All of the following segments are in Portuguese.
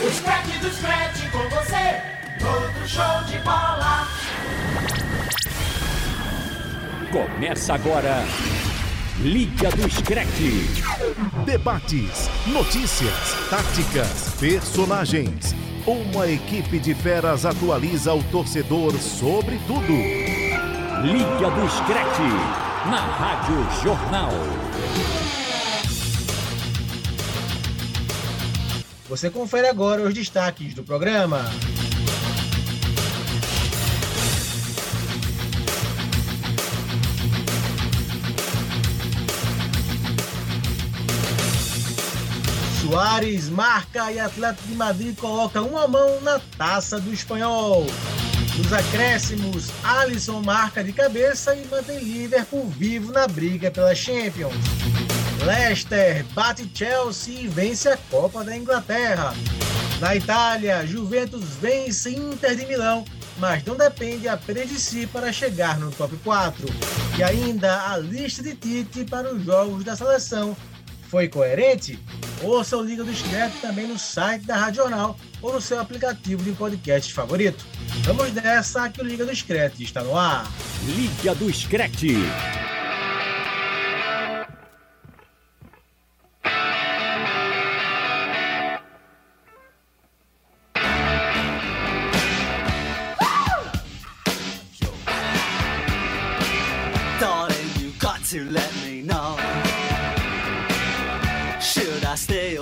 Os craques do scratch com você, outro show de bola. Começa agora, Liga do Screte. Debates, notícias, táticas, personagens. Uma equipe de feras atualiza o torcedor sobre tudo. Liga do Screte, na Rádio Jornal. Você confere agora os destaques do programa. Soares marca e Atlético de Madrid coloca uma mão na taça do espanhol. Nos acréscimos, Alisson marca de cabeça e mantém Liverpool vivo na briga pela Champions. Leicester bate Chelsea e vence a Copa da Inglaterra. Na Itália, Juventus vence Inter de Milão, mas não depende apenas de si para chegar no top 4. E ainda a lista de Tite para os jogos da seleção foi coerente? Ouça o Liga do Scrap também no site da Rádio Jornal ou no seu aplicativo de podcast favorito. Vamos nessa que o Liga do Scrap está no ar. Liga do Screte.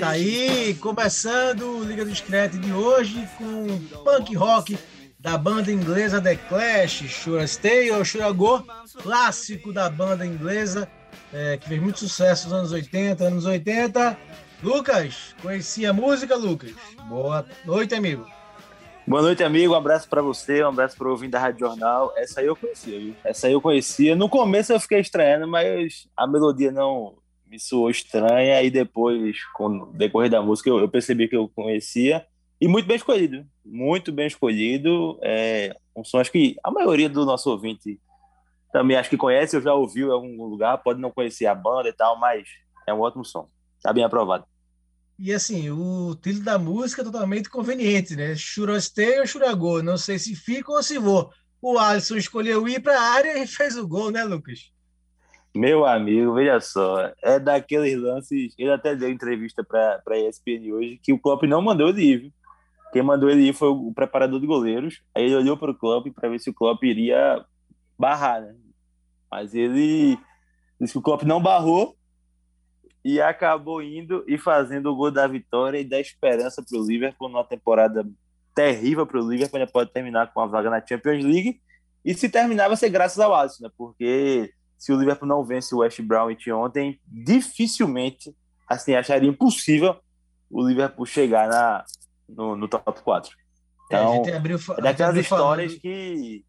Tá aí, começando o Liga do Scrap de hoje com punk rock da banda inglesa The Clash, I Stay Should I Go, clássico da banda inglesa, é, que fez muito sucesso nos anos 80, anos 80. Lucas, conhecia a música, Lucas? Boa noite, amigo. Boa noite, amigo. Um abraço para você, um abraço para o ouvinte da Rádio Jornal. Essa aí eu conhecia, viu? Essa aí eu conhecia. No começo eu fiquei estranhando, mas a melodia não me soou estranha. E depois, com o decorrer da música, eu, eu percebi que eu conhecia. E muito bem escolhido, muito bem escolhido. É um som, acho que a maioria do nosso ouvinte também acho que conhece, ou já ouviu em algum lugar, pode não conhecer a banda e tal, mas é um ótimo som. Tá bem aprovado. E assim, o título da música é totalmente conveniente, né? Churostei ou Churagô? Não sei se fica ou se vou. O Alisson escolheu ir para a área e fez o gol, né, Lucas? Meu amigo, veja só, é daqueles lances. Ele até deu entrevista para a ESPN hoje que o Klopp não mandou ele ir. Viu? Quem mandou ele ir foi o preparador de goleiros. Aí ele olhou para o Klopp para ver se o Klopp iria barrar, né? Mas ele disse que o Klopp não barrou e acabou indo e fazendo o gol da vitória e da esperança para o Liverpool numa temporada terrível para o Liverpool. Ainda pode terminar com a vaga na Champions League. E se terminar, vai ser graças ao Alisson, né? Porque se o Liverpool não vence o West Bromwich ontem, dificilmente, assim, acharia impossível o Liverpool chegar na, no, no top 4. Então, é, abriu, é daquelas histórias falando... que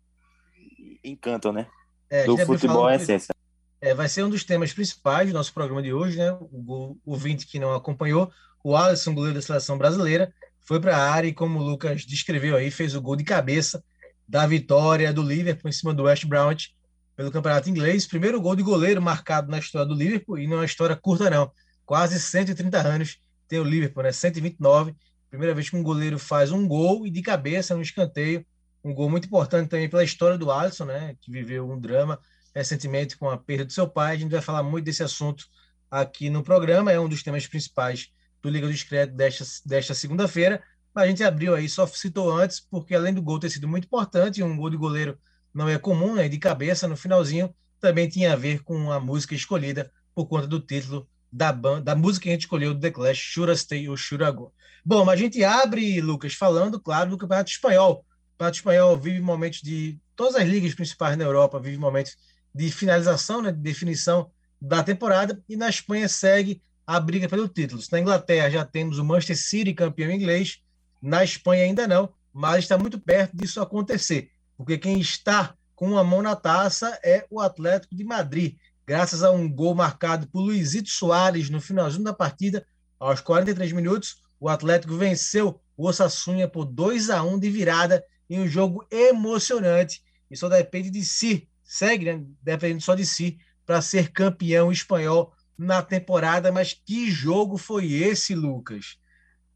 encantam, né? É, do futebol é essência. É, vai ser um dos temas principais do nosso programa de hoje, né? O, o 20 que não acompanhou, o Alisson, goleiro da seleção brasileira, foi para a área e, como o Lucas descreveu aí, fez o gol de cabeça da vitória do Liverpool em cima do West Bromwich pelo Campeonato Inglês. Primeiro gol de goleiro marcado na história do Liverpool e não é uma história curta, não. Quase 130 anos tem o Liverpool, né? 129. Primeira vez que um goleiro faz um gol e de cabeça no escanteio um gol muito importante também pela história do Alisson, né, que viveu um drama recentemente com a perda do seu pai. A gente vai falar muito desse assunto aqui no programa, é um dos temas principais do Liga do Discreto desta, desta segunda-feira. A gente abriu aí, só citou antes, porque além do gol ter sido muito importante, um gol de goleiro não é comum, né, de cabeça no finalzinho, também tinha a ver com a música escolhida por conta do título da banda, da música que a gente escolheu do The Clash, Should Stay ou Should Go. Bom, mas a gente abre, Lucas, falando, claro, do Campeonato Espanhol. O Campeonato Espanhol vive momentos de. Todas as ligas principais na Europa vivem momentos de finalização, né, de definição da temporada, e na Espanha segue a briga pelo título. Na Inglaterra já temos o Manchester City campeão inglês, na Espanha ainda não, mas está muito perto disso acontecer, porque quem está com uma mão na taça é o Atlético de Madrid, graças a um gol marcado por Luizito Soares no finalzinho da partida, aos 43 minutos, o Atlético venceu o Osasuna por 2 a 1 de virada em um jogo emocionante e só depende de si, segue, né? dependendo só de si, para ser campeão espanhol na temporada. Mas que jogo foi esse, Lucas?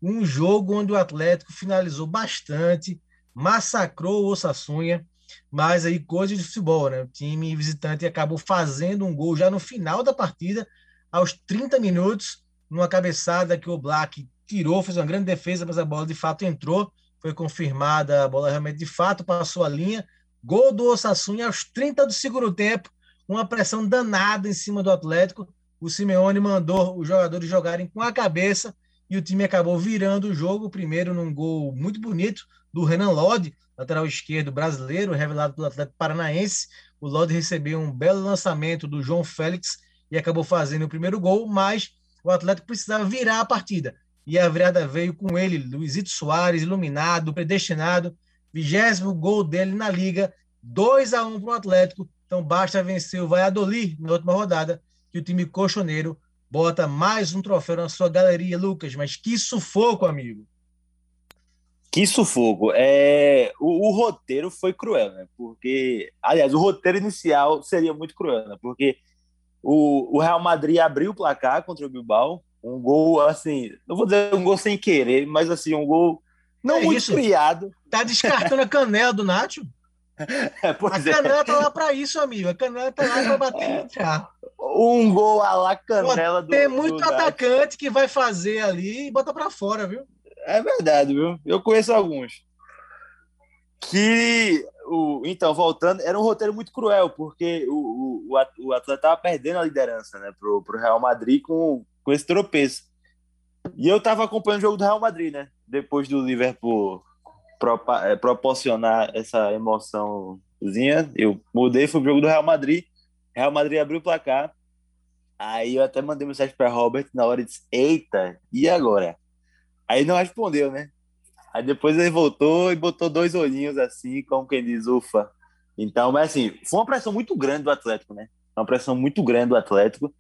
Um jogo onde o Atlético finalizou bastante, massacrou o Osasuna, mas aí coisa de futebol, né? O time visitante acabou fazendo um gol já no final da partida, aos 30 minutos, numa cabeçada que o Black tirou, fez uma grande defesa, mas a bola de fato entrou, foi confirmada, a bola realmente de fato passou a linha. Gol do Osasuna aos 30 do segundo tempo, uma pressão danada em cima do Atlético. O Simeone mandou os jogadores jogarem com a cabeça e o time acabou virando o jogo, primeiro num gol muito bonito do Renan Lodi, lateral esquerdo brasileiro, revelado pelo Atlético Paranaense. O Lodi recebeu um belo lançamento do João Félix e acabou fazendo o primeiro gol, mas o Atlético precisava virar a partida. E a virada veio com ele, Luizito Soares, iluminado, predestinado, vigésimo gol dele na Liga, 2 a 1 para o Atlético. Então basta vencer o Valladolid na última rodada, que o time cochoneiro bota mais um troféu na sua galeria, Lucas. Mas que sufoco, amigo! Que sufoco. É, o, o, roteiro foi cruel, né? Porque, aliás, o roteiro inicial seria muito cruel, né? Porque o, o Real Madrid abriu o placar contra o Bilbao, um gol assim, não vou dizer um gol sem querer, mas assim, um gol não é muito isso. criado. Tá descartando a canela do Nacho? É, a canela é. tá lá para isso, amigo. A canela tá lá para bater é. Um gol a lá canela Pô, do Tem muito do atacante Nacho. que vai fazer ali e bota para fora, viu? É verdade, viu? Eu conheço alguns. Que, o, então, voltando, era um roteiro muito cruel, porque o, o, o Atleta estava perdendo a liderança né, pro, pro Real Madrid com, com esse tropeço. E eu estava acompanhando o jogo do Real Madrid, né? Depois do Liverpool é, proporcionar essa emoçãozinha, eu mudei, fui pro jogo do Real Madrid. Real Madrid abriu o placar. Aí eu até mandei mensagem para Robert na hora e disse: Eita, e agora? Aí não respondeu, né? Aí depois ele voltou e botou dois olhinhos assim, como quem diz, ufa. Então, mas assim, foi uma pressão muito grande do Atlético, né? Uma pressão muito grande do Atlético.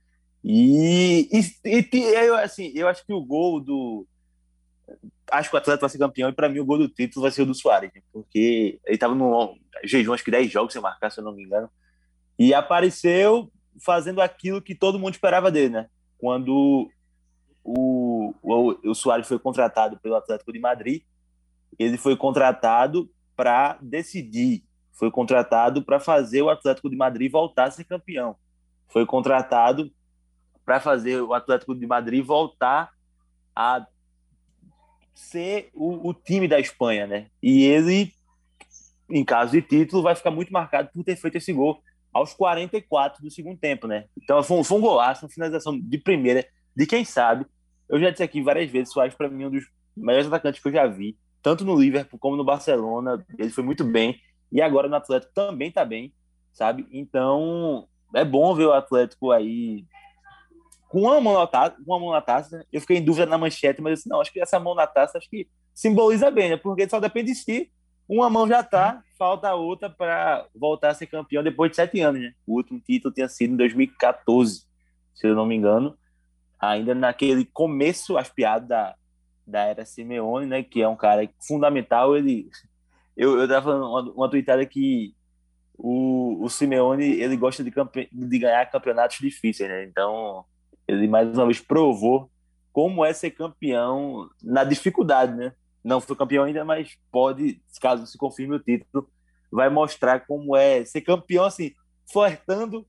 E, e, e eu, assim, eu acho que o gol do. Acho que o Atlético vai ser campeão e para mim o gol do título vai ser o do Soares, né? porque ele estava no jejum, acho que 10 jogos sem marcar, se eu não me engano. E apareceu fazendo aquilo que todo mundo esperava dele, né? Quando o, o, o Soares foi contratado pelo Atlético de Madrid, ele foi contratado para decidir, foi contratado para fazer o Atlético de Madrid voltar a ser campeão, foi contratado para fazer o Atlético de Madrid voltar a ser o, o, time da Espanha, né? E ele, em caso de título, vai ficar muito marcado por ter feito esse gol aos 44 do segundo tempo, né? Então foi um, foi um golaço, uma finalização de primeira, de quem sabe. Eu já disse aqui várias vezes, Soares para mim é um dos melhores atacantes que eu já vi, tanto no Liverpool como no Barcelona, ele foi muito bem e agora no Atlético também tá bem, sabe? Então é bom ver o Atlético aí com uma mão na taça, uma mão na taça. Eu fiquei em dúvida na manchete, mas eu disse, não, acho que essa mão na taça acho que simboliza bem, né? Porque só depende de si. Uma mão já tá, falta a outra para voltar a ser campeão depois de sete anos, né? O último título tinha sido em 2014, se eu não me engano ainda naquele começo aspiado da, da era Simeone, né, que é um cara fundamental, ele eu, eu tava falando uma, uma tweetada que o, o Simeone, ele gosta de, campe, de ganhar campeonatos difíceis, né? Então, ele mais uma vez provou como é ser campeão na dificuldade, né? não foi campeão ainda, mas pode, caso se confirme o título, vai mostrar como é ser campeão, assim, flertando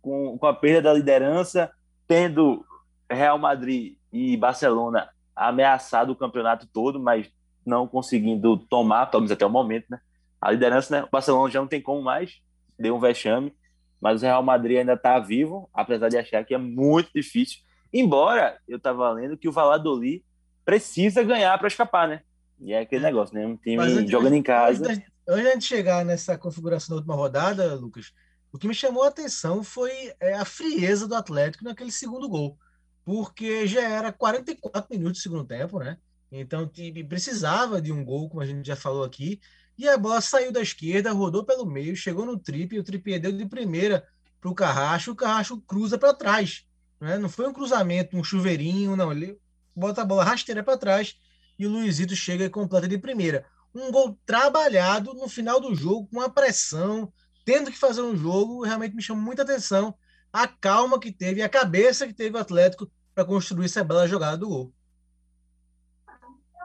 com, com a perda da liderança, tendo Real Madrid e Barcelona ameaçado o campeonato todo, mas não conseguindo tomar, pelo menos até o momento, né? A liderança, né? O Barcelona já não tem como mais, deu um vexame, mas o Real Madrid ainda está vivo, apesar de achar que é muito difícil. Embora eu estava lendo que o Valladolid precisa ganhar para escapar, né? E é aquele é. negócio, né? Um time jogando em casa. Antes, antes de chegar nessa configuração da última rodada, Lucas, o que me chamou a atenção foi é, a frieza do Atlético naquele segundo gol, porque já era 44 minutos do segundo tempo, né? Então precisava de um gol, como a gente já falou aqui, e a bola saiu da esquerda, rodou pelo meio, chegou no tripe, o tripe deu de primeira para o Carracho, o Carracho cruza para trás. Né? Não foi um cruzamento, um chuveirinho, não. Ele bota a bola rasteira para trás e o Luizito chega e completa de primeira. Um gol trabalhado no final do jogo, com a pressão, tendo que fazer um jogo, realmente me chamou muita atenção a calma que teve, a cabeça que teve o Atlético para construir essa bela jogada do gol.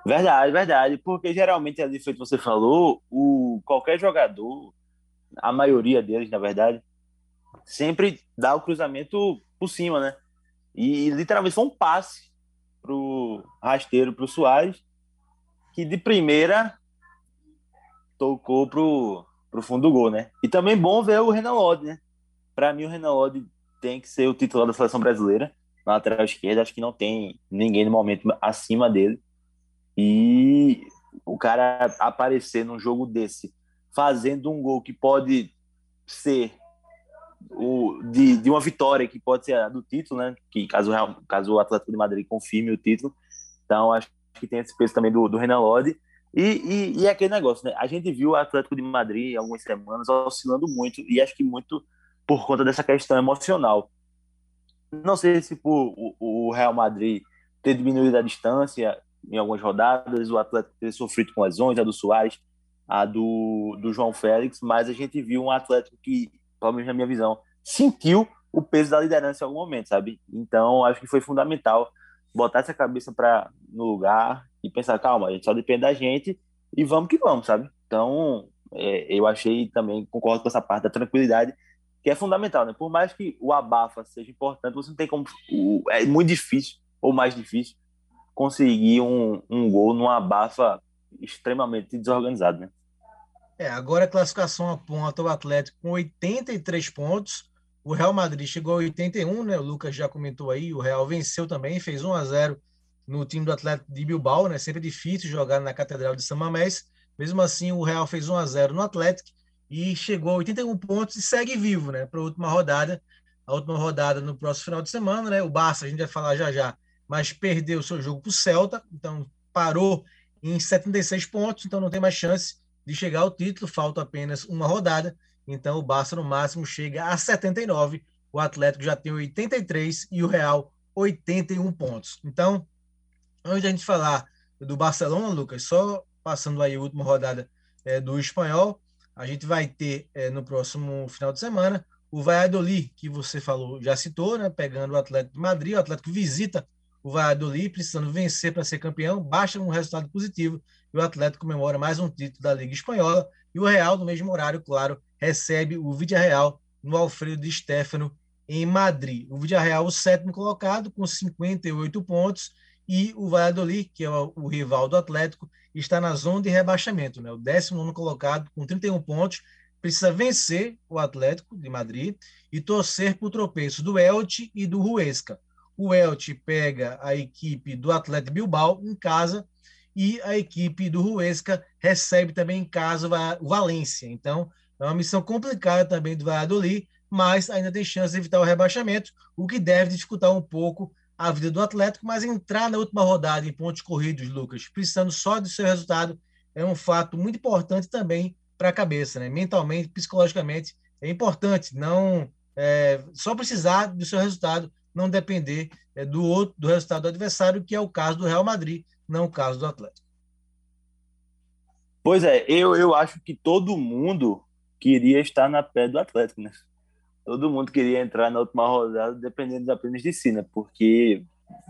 Verdade, verdade, porque geralmente ali feito você falou, o qualquer jogador, a maioria deles, na verdade, sempre dá o cruzamento por cima, né? E literalmente foi um passe pro rasteiro pro Soares, que de primeira tocou pro pro fundo do gol, né? E também bom ver o Renan Lodi, né? Para mim, o Renan Lodi tem que ser o titular da seleção brasileira na lateral esquerda. Acho que não tem ninguém no momento acima dele. E o cara aparecer num jogo desse, fazendo um gol que pode ser o, de, de uma vitória, que pode ser a do título, né? Que caso, caso o Atlético de Madrid confirme o título. Então, acho que tem esse peso também do, do Renan Lodi. E, e, e, aquele negócio, né? A gente viu o Atlético de Madrid algumas semanas oscilando muito, e acho que muito por conta dessa questão emocional. Não sei se por o, Real Madrid ter diminuído a distância em algumas rodadas, o Atlético ter sofrido com lesões, a do Soares, a do, do João Félix, mas a gente viu um Atlético que, pelo menos na minha visão, sentiu o peso da liderança em algum momento, sabe? Então, acho que foi fundamental botar essa cabeça para no lugar e pensar, calma, a gente só depende da gente e vamos que vamos, sabe? Então, é, eu achei também, concordo com essa parte da tranquilidade, que é fundamental, né? Por mais que o abafa seja importante, você não tem como. É muito difícil, ou mais difícil, conseguir um, um gol num abafa extremamente desorganizado, né? É, agora a classificação aponta o Atlético com 83 pontos. O Real Madrid chegou a 81, né? O Lucas já comentou aí, o Real venceu também, fez 1 a 0 no time do Atlético de Bilbao, né? Sempre difícil jogar na Catedral de São Mamés. Mesmo assim, o Real fez 1 a 0 no Atlético e chegou a 81 pontos e segue vivo, né? Para a última rodada. A última rodada no próximo final de semana, né? O Barça, a gente vai falar já já, mas perdeu o seu jogo para o Celta, então parou em 76 pontos, então não tem mais chance de chegar ao título, falta apenas uma rodada. Então o Barça no máximo chega a 79, o Atlético já tem 83 e o Real 81 pontos. Então, antes de a gente falar do Barcelona, Lucas, só passando aí a última rodada é, do espanhol, a gente vai ter é, no próximo final de semana o Valladolid, que você falou, já citou, né, pegando o Atlético de Madrid, o Atlético visita o Valladolid, precisando vencer para ser campeão, baixa um resultado positivo e o Atlético comemora mais um título da Liga Espanhola e o Real, no mesmo horário, claro, recebe o Real no Alfredo de Stefano em Madrid. O Real, o sétimo colocado, com 58 pontos, e o Valladolid, que é o, rival do Atlético, está na zona de rebaixamento, né? O 19 colocado com 31 pontos, precisa vencer o Atlético de Madrid e torcer para o tropeço do Elche e do Huesca. O Elche pega a equipe do Atlético Bilbao em casa e a equipe do Huesca recebe também em casa o Valência. Então, é uma missão complicada também do Valladolid, mas ainda tem chance de evitar o rebaixamento, o que deve dificultar um pouco a vida do Atlético, mas entrar na última rodada em pontos corridos, Lucas, precisando só do seu resultado, é um fato muito importante também para a cabeça, né? Mentalmente, psicologicamente, é importante não é, só precisar do seu resultado, não depender é, do outro do resultado do adversário, que é o caso do Real Madrid, não o caso do Atlético. Pois é, eu, eu acho que todo mundo queria estar na pé do Atlético, né? Todo mundo queria entrar na última rodada dependendo apenas de si, né? Porque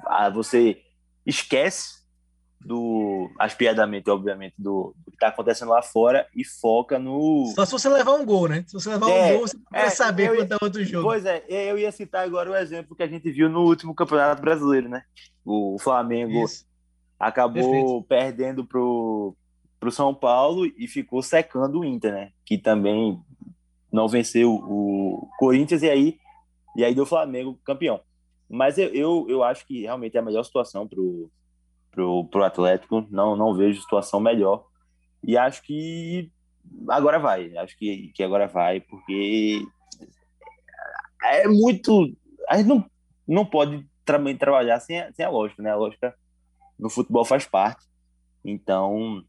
ah, você esquece do aspiadamente, obviamente, do, do que está acontecendo lá fora e foca no. Só se você levar um gol, né? Se você levar É, um gol, você quer é, saber eu ia- quanto é outro jogo. Pois é, eu ia citar agora o exemplo que a gente viu no último Campeonato Brasileiro, né? O Flamengo Isso. acabou perdendo pro, pro São Paulo e ficou secando o Inter, né? Que também não venceu o Corinthians e aí, e aí deu Flamengo campeão. Mas eu, eu, eu acho que realmente é a melhor situação pro, pro, pro Atlético. Não, não vejo situação melhor. E acho que agora vai. Acho que, que agora vai, porque é muito. A gente não, não pode também trabalhar sem a, sem a lógica, né? A lógica no futebol faz parte. Então,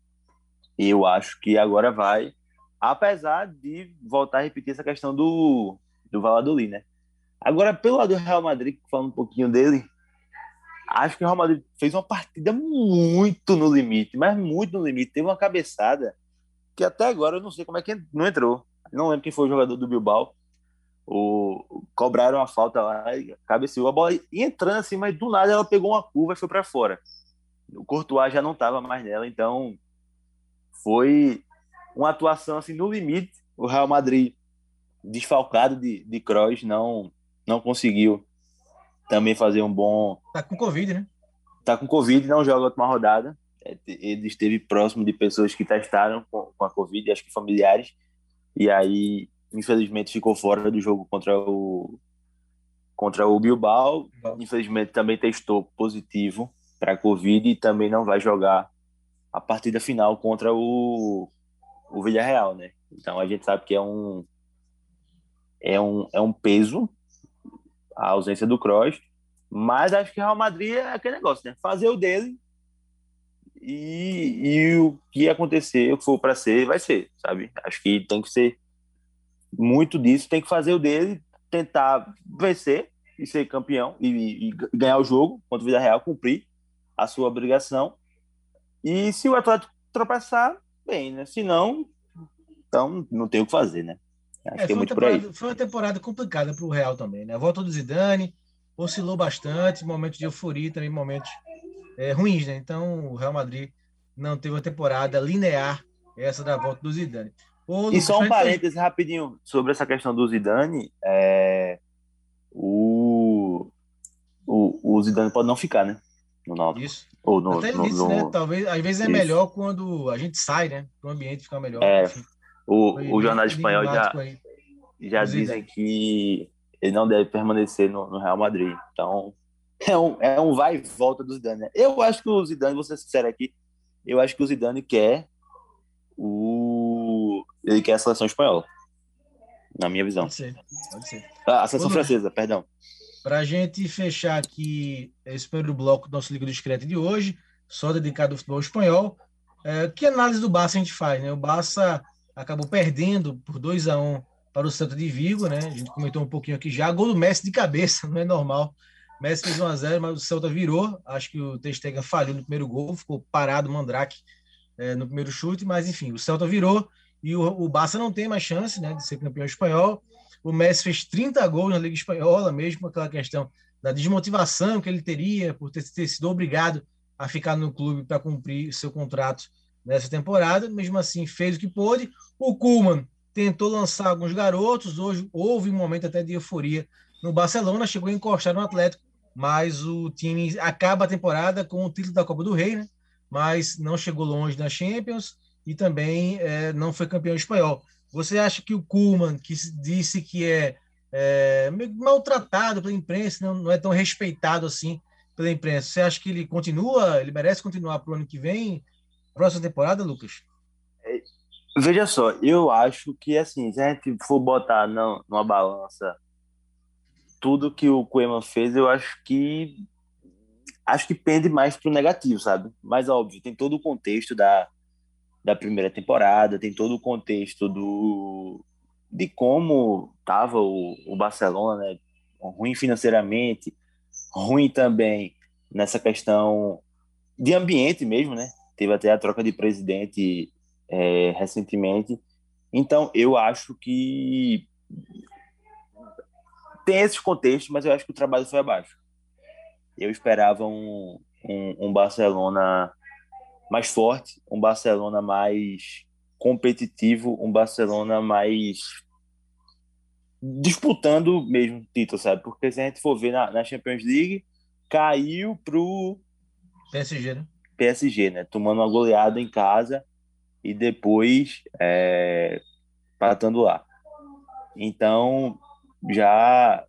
eu acho que agora vai, apesar de voltar a repetir essa questão do, do Valladolid, né? Agora, pelo lado do Real Madrid, falando um pouquinho dele, acho que o Real Madrid fez uma partida muito no limite, mas muito no limite. Teve uma cabeçada que até agora eu não sei como é que não entrou. Não lembro quem foi o jogador do Bilbao. O, cobraram a falta lá e cabeceou a bola e entrando assim, mas do nada ela pegou uma curva e foi para fora. O Courtois já não estava mais nela, então foi uma atuação assim no limite. O Real Madrid desfalcado de, de Kroos não não conseguiu também fazer um bom Tá com Covid, né? tá com Covid não joga a última rodada. É, Ele esteve próximo de pessoas que testaram com, com a Covid, acho que familiares, e aí, infelizmente, ficou fora do jogo contra o contra o Bilbao. Infelizmente, também testou positivo para a Covid e também não vai jogar a partida final contra o, o Villarreal, né? Então a gente sabe que é um é um, é um peso a ausência do Kroos, mas acho que o Real Madrid é aquele negócio, né? Fazer o dele e, e o que acontecer, o que for para ser, vai ser, sabe? Acho que tem que ser muito disso, tem que fazer o dele, tentar vencer e ser campeão e, e ganhar o jogo contra o Villarreal, cumprir a sua obrigação. E se o Atlético tropeçar, bem, né? Se não, então não tem o que fazer, né? Acho É, que é foi, uma muito por aí. foi uma temporada complicada para o Real também, né? A volta do Zidane oscilou bastante, momentos de euforia, também momentos é, ruins, né? Então o Real Madrid não teve uma temporada linear essa da volta do Zidane. Ô, E só um pra gente- parêntese rapidinho sobre essa questão do Zidane. É... O... o, o Zidane pode não ficar, né? No Náutico. Isso. Ou no, Até no- disse, no- né? Talvez, às vezes é Isso. melhor quando a gente sai, né? Para o ambiente ficar melhor. É, Enfim, o, foi o jornal espanhol já, aí. já dizem que ele não deve permanecer no, no Real Madrid. Então, é um, é um vai e volta do Zidane. né? Eu acho que o Zidane, vou ser sincero aqui, eu acho que o Zidane quer o... Ele quer a seleção espanhola. Na minha visão. Pode ser, pode ser. Ah, a seleção Lucas. francesa, perdão. Para a gente fechar aqui esse primeiro bloco do nosso Liga Discreto de hoje, só dedicado ao futebol espanhol, é, que análise do Barça a gente faz? Né? O Barça acabou perdendo por 2 a 1 para o Celta de Vigo, né? A gente comentou um pouquinho aqui já. Gol do Messi de cabeça, não é normal. Messi fez 1 a 0 mas o Celta virou. Acho que o Testega falhou no primeiro gol, ficou parado o Mandrake é, no primeiro chute, mas enfim, o Celta virou e o, o Barça não tem mais chance né, de ser campeão espanhol. O Messi fez 30 gols na Liga Espanhola, mesmo com aquela questão da desmotivação que ele teria por ter, ter sido obrigado a ficar no clube para cumprir seu contrato nessa temporada. Mesmo assim, fez o que pôde. O Kuhlmann tentou lançar alguns garotos. Hoje houve um momento até de euforia no Barcelona, chegou a encostar no Atlético, mas o time acaba a temporada com o título da Copa do Rei, né? mas não chegou longe na Champions e também é, não foi campeão espanhol. Você acha que o Kuhlmann, que disse que é, é maltratado pela imprensa, não, não, é tão respeitado assim pela imprensa, você acha que ele continua, ele merece continuar para o ano que vem, próxima temporada, Lucas? Veja só, eu acho que assim, se a gente for botar não, numa balança tudo que o Koeman fez, eu acho que acho que pende mais pro negativo, sabe? Mas óbvio, tem todo o contexto da, da primeira temporada, tem todo o contexto do de como tava o, o Barcelona, né? Ruim financeiramente, ruim também nessa questão de ambiente mesmo, né? Teve até a troca de presidente é, recentemente. Então, eu acho que tem esses contextos, mas eu acho que o trabalho foi abaixo. Eu esperava um, um, um Barcelona mais forte, um Barcelona mais competitivo, um Barcelona mais disputando mesmo título, sabe? Porque se a gente for ver na, na Champions League, caiu pro PSG, né? PSG, né? Tomando uma goleada em casa e depois é, patando lá. Então, já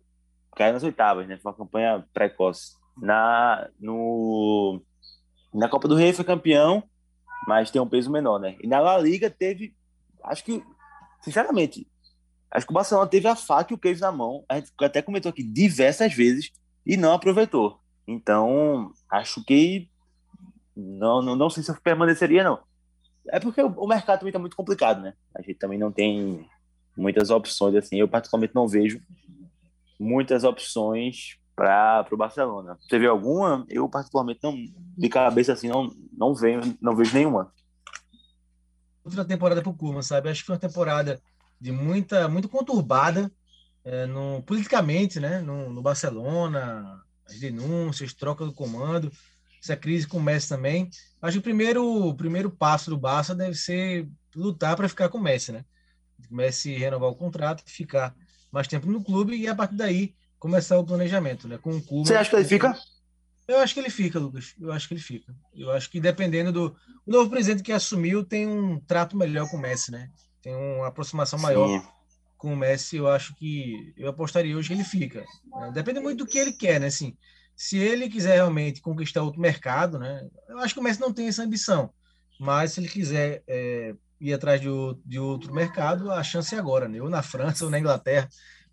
caiu nas oitavas, né? Foi uma campanha precoce. Na, no, na Copa do Rei foi campeão, mas tem um peso menor, né? E na La Liga teve, acho que, sinceramente, acho que o Barcelona teve a faca e o queijo na mão. A gente até comentou aqui diversas vezes e não aproveitou. Então, acho que não, não, não sei se eu permaneceria, não. É porque o, mercado também está muito complicado, né? A gente também não tem muitas opções, assim. Eu, particularmente, não vejo muitas opções para o Barcelona. Teve alguma? Eu, particularmente, não, de cabeça, assim, não, não, vejo, não vejo nenhuma. Outra temporada para o Kurman, sabe? Acho que foi uma temporada de muita, muito conturbada é, no, politicamente, né? No, no Barcelona, as denúncias, troca do comando essa crise com o Messi também. Acho que o primeiro, o primeiro passo do Barça deve ser lutar para ficar com o Messi, né? Messi renovar o contrato, ficar mais tempo no clube e a partir daí começar o planejamento, né? Com o clube. Você acha que ele fica? Eu acho que ele fica, Lucas. Eu acho que ele fica. Eu acho que dependendo do o novo presidente que assumiu tem um trato melhor com o Messi, né? Tem uma aproximação maior Sim. com o Messi. Eu acho que eu apostaria hoje que ele fica. Né? Depende muito do que ele quer, né? Assim, se ele quiser realmente conquistar outro mercado, né? Eu acho que o Messi não tem essa ambição, mas se ele quiser é, ir atrás de, de, outro mercado, a chance é agora, né? Ou na França ou na Inglaterra.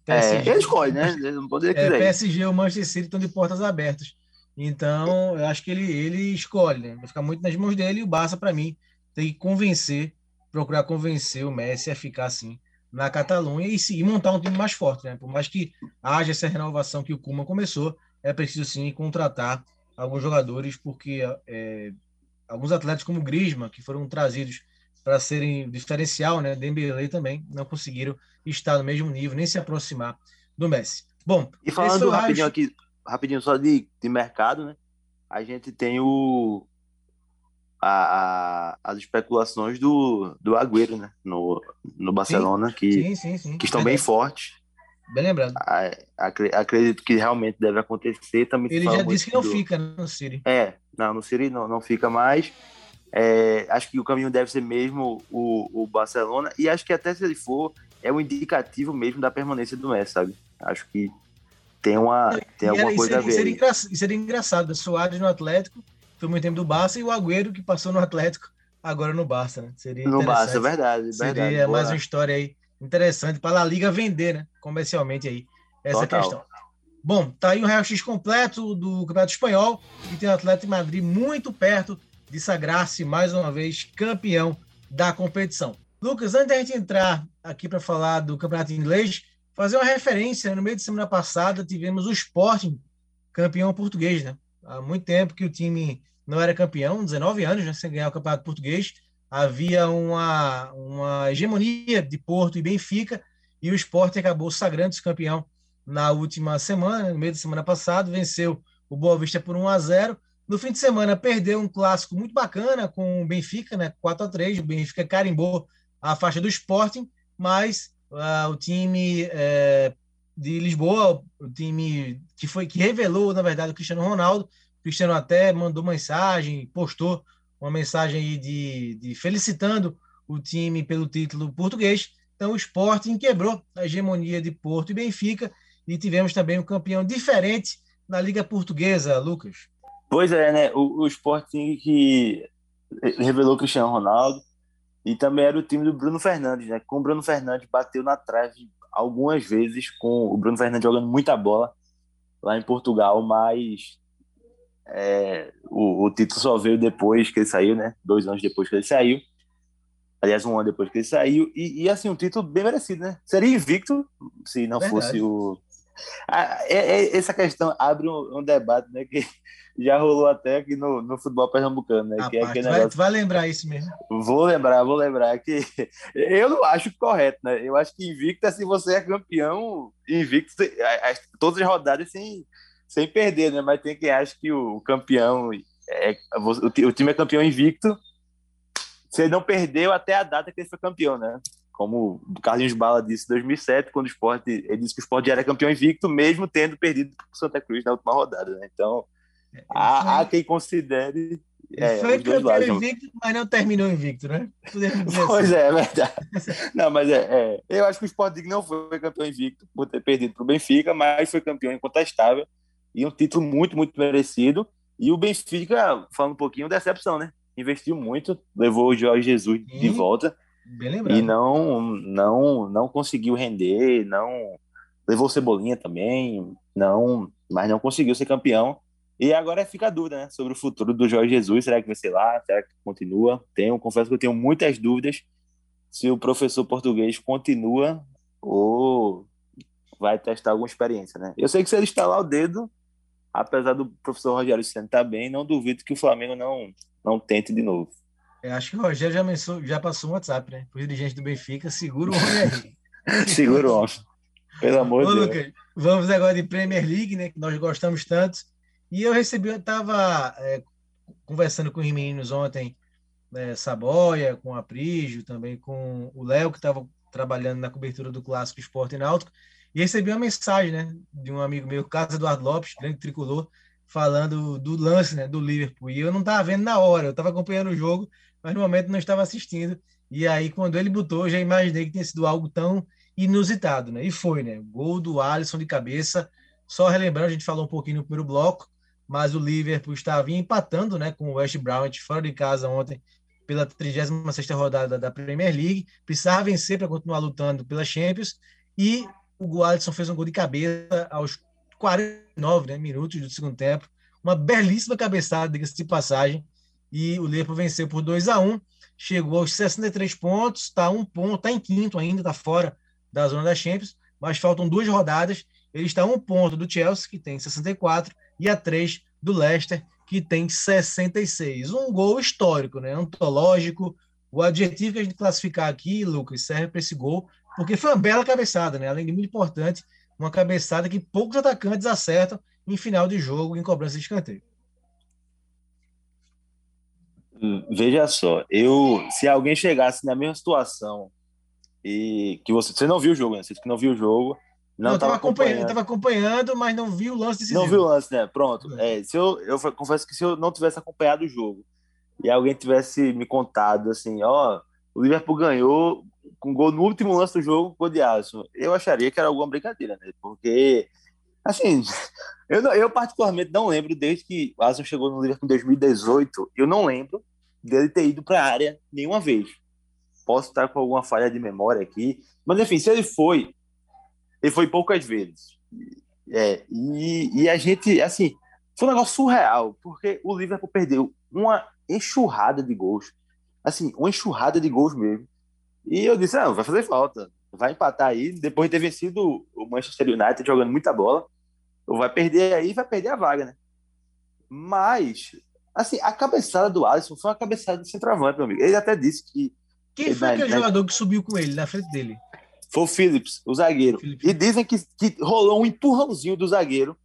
PSG, é, ele escolhe, né? Ele poderia é, PSG ou Manchester City estão de portas abertas. Então, eu acho que ele, ele escolhe, né? Vai ficar muito nas mãos dele e o Barça, para mim, tem que convencer, procurar convencer o Messi a ficar assim na Catalunha e, e montar um time mais forte, né? Por mais que haja essa renovação que o Kuma começou, é preciso sim contratar alguns jogadores, porque é, alguns atletas como Grisma, que foram trazidos para serem diferencial, né, Dembele também, não conseguiram estar no mesmo nível, nem se aproximar do Messi. Bom, e falando rapidinho acho... aqui, rapidinho só de, de mercado, né? A gente tem o a, a, as especulações do, do Agüero, né? No, no Barcelona, sim, que, sim, sim, que estão bem fortes. Bem lembrado. Acredito que realmente deve acontecer. Também Ele já disse que não do... fica né, no City. É, não, no City não, não fica mais. É, acho que o caminho deve ser mesmo o, o Barcelona. E acho que até se ele for, é um indicativo mesmo da permanência do Messi, sabe? Acho que tem, uma, tem alguma coisa seria, a ver. Seria, engra, seria engraçado. Soares no Atlético, foi muito tempo do Barça, e o Agüero que passou no Atlético, agora no Barça, né? Seria no Barça, é verdade. Seria verdade, mais uma história aí interessante para a Liga vender, né? Comercialmente aí, essa Total. questão. Bom, tá aí o Real X completo do Campeonato Espanhol e tem o Atlético de Madrid muito perto de sagrar-se mais uma vez campeão da competição. Lucas, antes da gente entrar aqui para falar do Campeonato Inglês, fazer uma referência. Né? No meio de semana passada tivemos o Sporting campeão português, né? Há muito tempo que o time não era campeão, 19 anos né, sem ganhar o Campeonato Português havia uma, uma hegemonia de Porto e Benfica, e o Sport acabou sagrando-se campeão na última semana, no meio da semana passada, venceu o Boa Vista por 1 a 0 No fim de semana, perdeu um clássico muito bacana com o Benfica, né, 4 a 3 O Benfica carimbou a faixa do Sporting, mas uh, o time é, de Lisboa, o time que foi que revelou, na verdade, o Cristiano Ronaldo, o Cristiano até mandou mensagem, postou uma mensagem aí de, de felicitando o time pelo título português. Então, o Sporting quebrou a hegemonia de Porto e Benfica e tivemos também um campeão diferente na Liga Portuguesa, Lucas. Pois é, né? O, o Sporting que revelou Cristiano Ronaldo e também era o time do Bruno Fernandes, né? Com o Bruno Fernandes bateu na trave algumas vezes, com o Bruno Fernandes jogando muita bola lá em Portugal, mas é, o, o, título só veio depois que ele saiu, né? Dois anos depois que ele saiu. Aliás, um ano depois que ele saiu. E, e assim, um título bem merecido, né? Seria invicto se não Verdade. fosse o. Ah, é, é, essa questão abre um, debate, né? Que já rolou até aqui no, no futebol pernambucano, né? que é vai, vai lembrar isso mesmo. Vou lembrar, vou lembrar que eu não acho correto, né? Eu acho que invicto é se você é campeão, invicto todas as rodadas sem sem perder, né? Mas tem quem acha que o campeão é, o time é campeão invicto. Você não perdeu até a data que ele foi campeão, né? Como o Carlinhos Bala disse em 2007, quando o Sport, ele disse que o Sport já era campeão invicto, mesmo tendo perdido para o Santa Cruz na última rodada, né? Então, há, há quem considere é, foi campeão invicto, mas não terminou invicto, né? Pois assim. é, é verdade. Não, mas é, é, Eu acho que o Sport não foi campeão invicto por ter perdido para o Benfica, mas foi campeão incontestável e um título muito, muito merecido. E o Benfica, falando um pouquinho, decepção, né? Investiu muito, levou o Jorge Jesus Sim, de volta e não, não, não conseguiu render, não levou Cebolinha também, não, mas não conseguiu ser campeão. E agora fica a dúvida né, sobre o futuro do Jorge Jesus. Será que vai ser lá? Será que continua? Tenho, confesso que eu tenho muitas dúvidas se o professor português continua ou vai testar alguma experiência, né? Eu sei que se ele estalar o dedo, apesar do professor Rogério Senna estar bem, não duvido que o Flamengo não, não tente de novo. Eu acho que o Rogério já, já passou um WhatsApp, né? O dirigente do Benfica, segura o homem aí. segura o homem. Pelo amor de Deus. Vamos agora de Premier League, né? Que nós gostamos tanto. E eu recebi, eu estava é, conversando com os meninos ontem, né, Saboia, com a Prígio, também com o Léo, que estava trabalhando na cobertura do Clássico Esporte Náutico, e recebi uma mensagem né, de um amigo meu, Carlos Eduardo Lopes, grande tricolor, falando do lance né, do Liverpool. E eu não estava vendo na hora, eu estava acompanhando o jogo, mas no momento não estava assistindo. E aí, quando ele botou, eu já imaginei que tinha sido algo tão inusitado, né? E foi, né? Gol do Alisson de cabeça. Só relembrando, a gente falou um pouquinho no primeiro bloco, mas o Liverpool estava empatando né, com o West Brown fora de casa ontem pela 36ª rodada da Premier League, precisava vencer para continuar lutando pela Champions, e o Alisson fez um gol de cabeça aos 49 né, minutos do segundo tempo, uma belíssima cabeçada, diga-se de passagem, e o Liverpool venceu por 2 a 1 chegou aos 63 pontos, está um ponto, está em quinto ainda, está fora da zona da Champions, mas faltam duas rodadas, ele está a um ponto do Chelsea, que tem 64, e a 3 do Leicester, que tem 66. Um gol histórico, né? antológico. O adjetivo que a gente classificar aqui, Lucas, serve para esse gol, porque foi uma bela cabeçada, né? além de muito importante, uma cabeçada que poucos atacantes acertam em final de jogo, em cobrança de escanteio. Veja só, eu se alguém chegasse na mesma situação e que você, você não viu o jogo, né? Você que não viu o jogo, não, eu estava acompanhando, acompanhando. acompanhando, mas não vi o lance decisivo. Não vi o lance, né? Pronto. É, se eu, eu confesso que se eu não tivesse acompanhado o jogo e alguém tivesse me contado assim, ó, o Liverpool ganhou com gol no último lance do jogo, gol de Alisson, eu acharia que era alguma brincadeira, né? Porque, assim, eu, eu particularmente não lembro, desde que o Alisson chegou no Liverpool em 2018, eu não lembro dele ter ido para a área nenhuma vez. Posso estar com alguma falha de memória aqui, mas enfim, se ele foi, ele foi poucas vezes. É, e, e a gente, assim, foi um negócio surreal, porque o Liverpool perdeu uma enxurrada de gols. Assim, uma enxurrada de gols mesmo. E eu disse, não, vai fazer falta. Vai empatar aí, depois de ter vencido o Manchester United jogando muita bola, ou vai perder aí, vai perder a vaga, né? Mas, assim, a cabeçada do Alisson foi uma cabeçada de centroavante, meu amigo. Ele até disse que... Quem foi aquele na... jogador que subiu com ele, na frente dele? Foi o Phillips, o zagueiro. Phillips. E dizem que, que rolou um empurrãozinho do zagueiro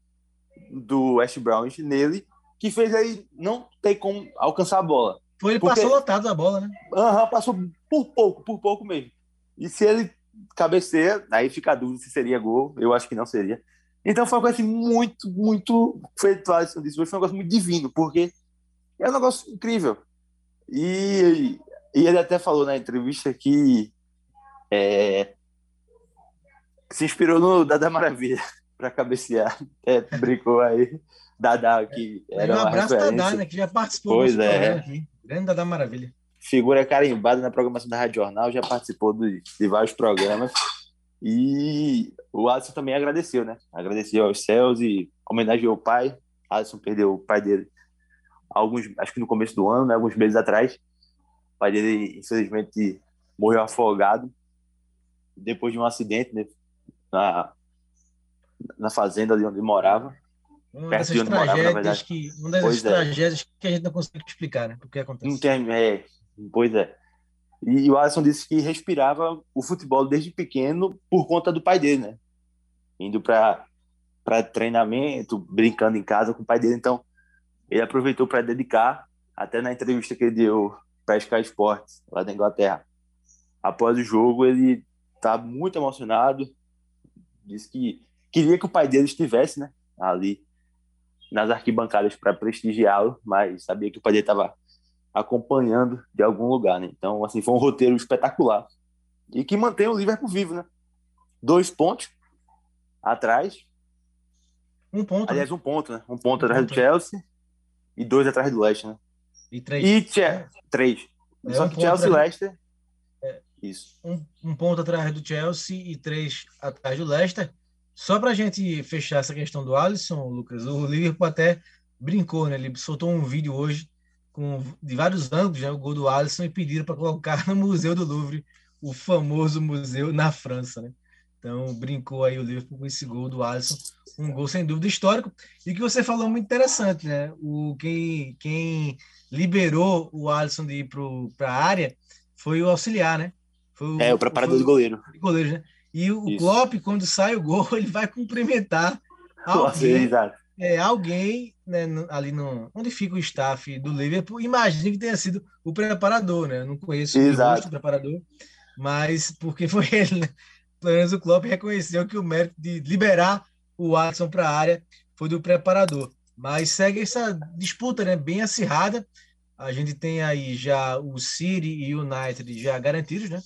do West Brown nele, que fez ele não ter como alcançar a bola. Foi ele Porque... passou lotado a bola, né? Aham, uhum, passou por pouco, por pouco mesmo. E se ele cabeceia, aí fica a dúvida se seria gol. Eu acho que não seria. Então foi uma coisa assim, muito, muito disse, foi um negócio muito divino, porque é um negócio incrível. E, e ele até falou na entrevista que é, se inspirou no Dada Maravilha para cabecear. É, brincou aí. Dada, que era um abraço Dada, né, que já participou pois é. aqui. Grande Dada Maravilha. Figura carimbada na programação da Rádio Jornal, já participou de, de vários programas. E o Alisson também agradeceu, né? Agradeceu aos céus e homenageou o pai. Alisson perdeu o pai dele alguns, acho que no começo do ano, né? alguns meses atrás. O pai dele, infelizmente, morreu afogado depois de um acidente, né? na, na fazenda ali onde morava. Uma dessas de tragédias morava, que uma dessas tragédias é. que a gente não consegue explicar, né? Porque acontece. Não tem, é, pois é. E, e o Alisson disse que respirava o futebol desde pequeno por conta do pai dele, né? Indo para para treinamento, brincando em casa com o pai dele. Então, ele aproveitou para dedicar, até na entrevista que ele deu para Sky Sports, lá da Inglaterra. Após o jogo, ele tá muito emocionado, disse que queria que o pai dele estivesse, né, ali nas arquibancadas para prestigiá-lo, mas sabia que o pai dele estava acompanhando de algum lugar, né? Então, assim, foi um roteiro espetacular e que mantém o Liverpool vivo, né? Dois pontos atrás. Um ponto. Aliás, né? um ponto, né? Um ponto Um atrás ponto, do Chelsea e dois atrás do Leicester, né? E três. E Che- três. É, Só um que Chelsea e Leicester. Isso. um, um ponto atrás do Chelsea e três atrás do Leicester. Só para a gente fechar essa questão do Alisson, Lucas, o Liverpool até brincou, né? Ele soltou um vídeo hoje com de vários ângulos, né? O gol do Alisson e pediram para colocar no Museu do Louvre, o famoso museu na França, né? Então brincou aí o Liverpool com esse gol do Alisson, um gol sem dúvida histórico e que você falou muito interessante, né? O quem quem liberou o Alisson de ir para a área foi o auxiliar, né? Foi É, o preparador de goleiro. de goleiros, né? E o Isso. Klopp, quando sai o gol, ele vai cumprimentar alguém, é, alguém né, ali no, onde fica o staff do Liverpool. Imagine que tenha sido o preparador, né? Eu não conheço o preparador, mas porque foi ele, né? Pelo menos o Klopp reconheceu que o mérito de liberar o Watson para a área foi do preparador. Mas segue essa disputa, né? Bem acirrada. A gente tem aí já o City e o United já garantidos, né?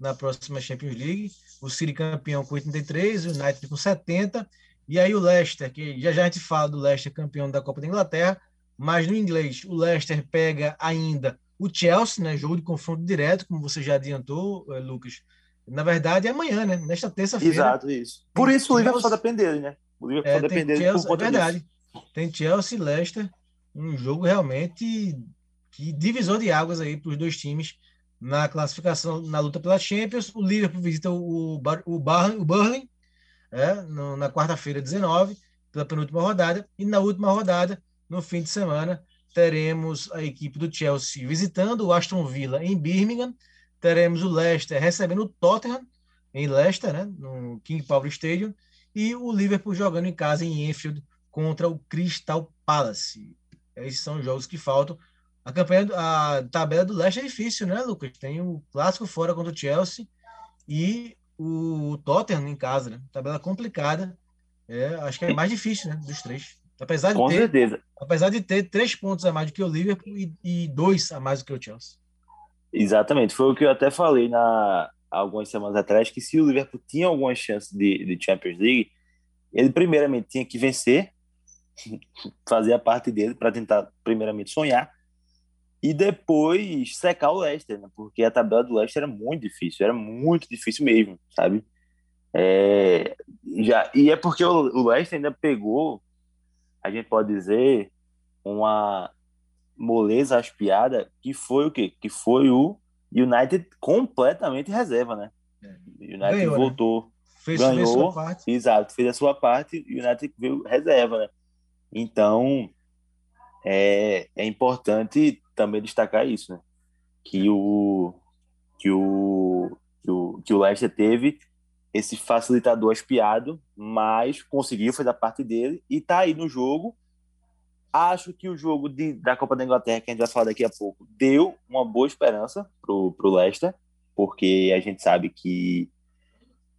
Na próxima Champions League. O City campeão com 83, o United com 70. E aí o Leicester, que já já a gente fala do Leicester campeão da Copa da Inglaterra, mas no inglês o Leicester pega ainda o Chelsea, né? Jogo de confronto direto, como você já adiantou, eh, Lucas. Na verdade é amanhã, né? Nesta terça-feira. Exato, isso. Por isso o Liverpool só Chelsea- depende dele, né? O Liverpool É, só Chelsea, por conta é verdade. disso. Tem Chelsea e Leicester, um jogo realmente que divisor de águas aí para os dois times na classificação, na luta pela Champions. O Liverpool visita o, Bar- o, Bar- o Burnley é, no- na quarta-feira, 19, pela penúltima rodada. E na última rodada, no fim de semana, teremos a equipe do Chelsea visitando o Aston Villa em Birmingham. Teremos o Leicester recebendo o Tottenham em Leicester, né, no King Power Stadium. E o Liverpool jogando em casa em Enfield contra o Crystal Palace. Esses são os jogos que faltam. A campanha, a tabela do Leicester é difícil, né, Lucas? Tem o clássico fora contra o Chelsea e o Tottenham em casa, né? Tabela complicada. É, acho que é mais difícil, né, dos três. Apesar de Com ter, certeza. apesar de ter três pontos a mais do que o Liverpool e, e dois a mais do que o Chelsea. Exatamente. Foi o que eu até falei na algumas semanas atrás, que se o Liverpool tinha alguma chance de, de Champions League, ele primeiramente tinha que vencer, fazer a parte dele para tentar primeiramente sonhar e depois secar o Leicester, né? porque a tabela do Leicester era muito difícil, era muito difícil mesmo, sabe? É, já, e é porque o, o Leicester ainda pegou, a gente pode dizer, uma moleza aspiada, que foi o quê? Que foi o United completamente reserva, né? É. United Ganhou, né? voltou, Fez, Ganhou. fez sua parte. exato, fez a sua parte e o United veio reserva, né? Então, é, é importante também destacar isso, né? Que o, que o, que o, que o Leicester teve esse facilitador espiado, mas conseguiu, fez a parte dele e tá aí no jogo. Acho que o jogo de, da Copa da Inglaterra, que a gente vai falar daqui a pouco, deu uma boa esperança pro, pro Leicester, porque a gente sabe que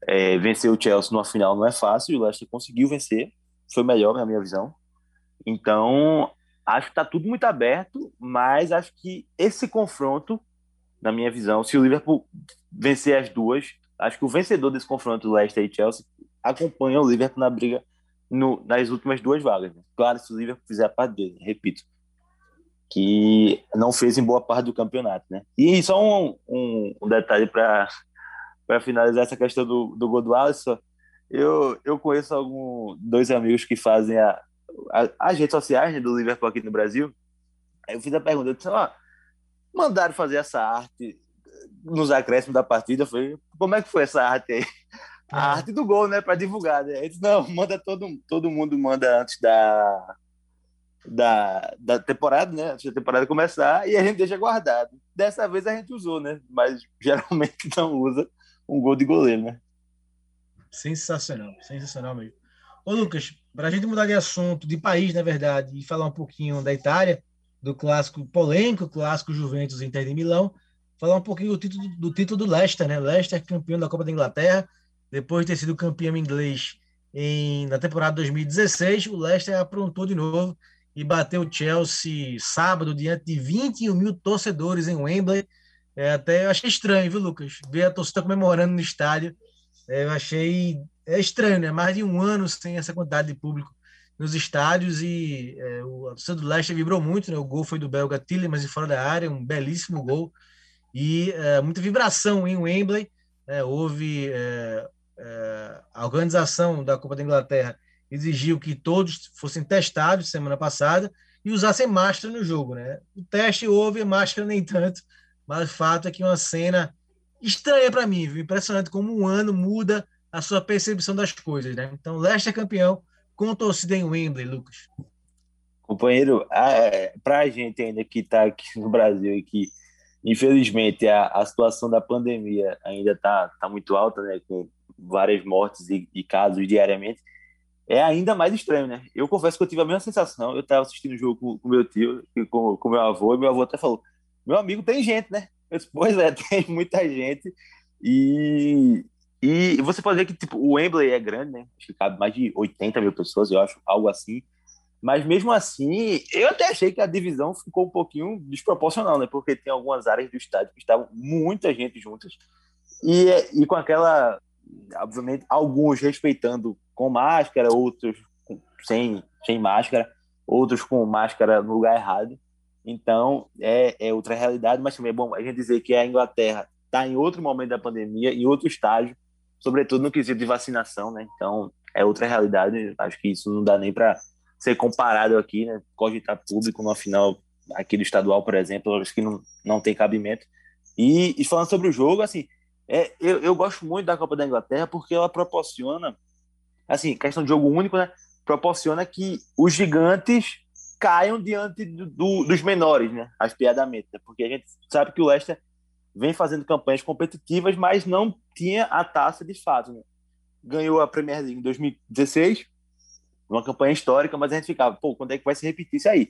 é, vencer o Chelsea numa final não é fácil, e o Leicester conseguiu vencer, foi melhor na minha visão. Então, acho que está tudo muito aberto, mas acho que esse confronto, na minha visão, se o Liverpool vencer as duas, acho que o vencedor desse confronto, Leicester e Chelsea, acompanha o Liverpool na briga no, nas últimas duas vagas. né? Claro, se o Liverpool fizer a parte dele, repito, que não fez em boa parte do campeonato, né? E só um, um, um detalhe para para finalizar essa questão do, do gol eu, eu conheço algum, dois amigos que fazem a, as redes sociais né, do Liverpool aqui no Brasil. Aí eu fiz a pergunta, eu disse, ó, mandaram fazer essa arte nos acréscimos da partida. Eu falei, como é que foi essa arte aí? A Ah. arte do gol, né? Para divulgar. Né? Ele disse, não, manda todo, todo mundo manda antes da, da, da temporada, né? Antes da temporada começar, e a gente deixa guardado. Dessa vez a gente usou, né? Mas geralmente não usa um gol de goleiro, né? Sensacional, sensacional mesmo. Ô, Lucas, para a gente mudar de assunto, de país, na verdade, e falar um pouquinho da Itália, do clássico polêmico, clássico Juventus Inter de Milão, falar um pouquinho do título do, título do Leicester, né? Leicester campeão da Copa da Inglaterra, depois de ter sido campeão inglês em, na temporada 2016, o Leicester aprontou de novo e bateu o Chelsea sábado diante de 21 mil torcedores em Wembley. É, até eu achei estranho, viu, Lucas? Ver a torcida comemorando no estádio. É, eu achei é estranho, né? Mais de um ano sem essa quantidade de público nos estádios e é, o, do Leicester vibrou muito, né? O gol foi do belga Tillemans de fora da área, um belíssimo gol e é, muita vibração em Wembley. É, houve é, é, a organização da Copa da Inglaterra exigiu que todos fossem testados semana passada e usassem máscara no jogo, né? O teste houve, máscara nem tanto, mas o fato é que uma cena estranha para mim, viu? impressionante como um ano muda a sua percepção das coisas, né? Então, Leicester campeão com torcida em Wembley, Lucas. Companheiro, para a gente ainda que está aqui no Brasil e que infelizmente a, a situação da pandemia ainda está tá muito alta, né? Com várias mortes e, e casos diariamente é ainda mais estranho, né? Eu confesso que eu tive a mesma sensação. Eu estava assistindo o jogo com, meu tio com, com meu avô, e meu avô até falou: Meu amigo, tem gente, né? Eu disse, pois é, tem muita gente. E, e você pode ver que tipo, o Wembley é grande, né? Acho que cabe mais de 80 mil pessoas, eu acho, algo assim. Mas mesmo assim, eu até achei que a divisão ficou um pouquinho desproporcional, né? Porque tem algumas áreas do estádio que estavam muita gente juntas. E, e com aquela obviamente, alguns respeitando com máscara, outros sem, sem máscara, outros com máscara no lugar errado. Então, é, é outra realidade, mas também é bom a gente dizer que a Inglaterra está em outro momento da pandemia, em outro estágio, sobretudo no quesito de vacinação, né? Então, é outra realidade. Acho que isso não dá nem para ser comparado aqui, né? Cogitar público numa final aqui do estadual, por exemplo, acho que não, não tem cabimento. E, e falando sobre o jogo, assim, é, eu, eu gosto muito da Copa da Inglaterra porque ela proporciona, assim, questão de jogo único, né? Proporciona que os gigantes caiam diante do, do, dos menores, né? Aspiadamente, né? Porque a gente sabe que o Leicester vem fazendo campanhas competitivas, mas não tinha a taça de fato, né? Ganhou a Premier League em 2016, uma campanha histórica, mas a gente ficava, pô, quando é que vai se repetir isso aí?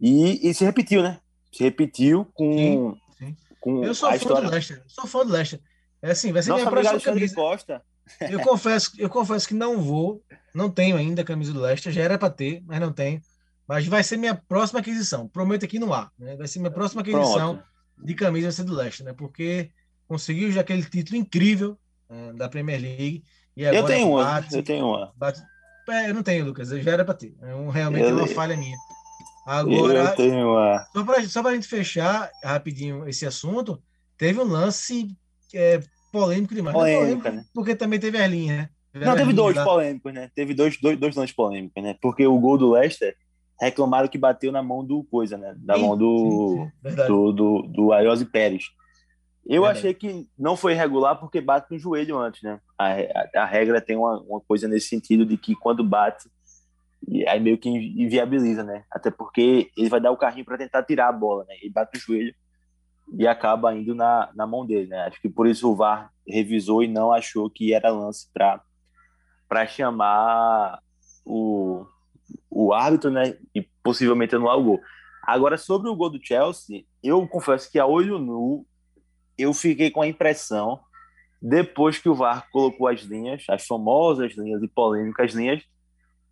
E, e se repetiu, né? Se repetiu com, sim, sim. com eu sou a fã história. do Leicester, sou fã do Leicester. É assim, vai ser Nossa, minha próxima camisa. Costa. Eu confesso, eu confesso que não vou, não tenho ainda a camisa do Leicester, já era para ter, mas não tenho. Mas vai ser minha próxima aquisição. Prometo aqui no ar, né? Vai ser minha próxima aquisição Pronto. De camisa ser do Leicester, né? Porque conseguiu já aquele título incrível né, da Premier League e agora eu tenho uma, bate, eu tenho uma. Bate, é, eu não tenho, Lucas, já era para ter. É um, realmente eu, é uma falha minha. Agora, eu tenho uma. Só para só a gente fechar rapidinho esse assunto, teve um lance é, polêmico demais. Polêmica, né? Porque também teve a linha, né? Não, teve dois polêmicos, né? Teve dois, dois, dois lances polêmicos, né? Porque o gol do Leicester reclamaram que bateu na mão do coisa, né? Da sim, mão do, sim, sim. do, do, do Ayose Pérez. Eu verdade. achei que não foi irregular porque bate no joelho antes, né? A, a, a, regra tem uma, uma coisa nesse sentido de que quando bate, aí meio que inviabiliza, né? Até porque ele vai dar o carrinho para tentar tirar a bola, né? Ele bate no joelho e acaba indo na, na mão dele, né? Acho que por isso o VAR revisou e não achou que era lance para chamar o, o árbitro, né? E possivelmente anular o gol. Agora, sobre o gol do Chelsea, eu confesso que a olho nu eu fiquei com a impressão, depois que o VAR colocou as linhas, as famosas linhas e polêmicas linhas,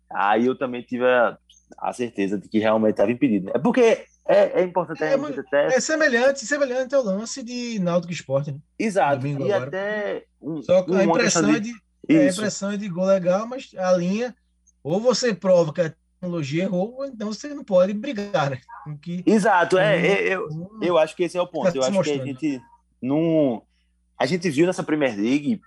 aí eu também tive a, a certeza de que realmente estava impedido. É porque é, é importante é, até... é semelhante, semelhante ao lance de Náutico Esporte, né? Exato. Domingo e agora. até um, Só que a impressão, de... É de, é, a impressão é de gol legal, mas a linha ou você prova que a tecnologia errou, ou então você não pode brigar, né? Que, Exato, é, é, eu, eu acho que esse é o ponto. Tá eu acho que a gente não. A gente viu nessa Premier League,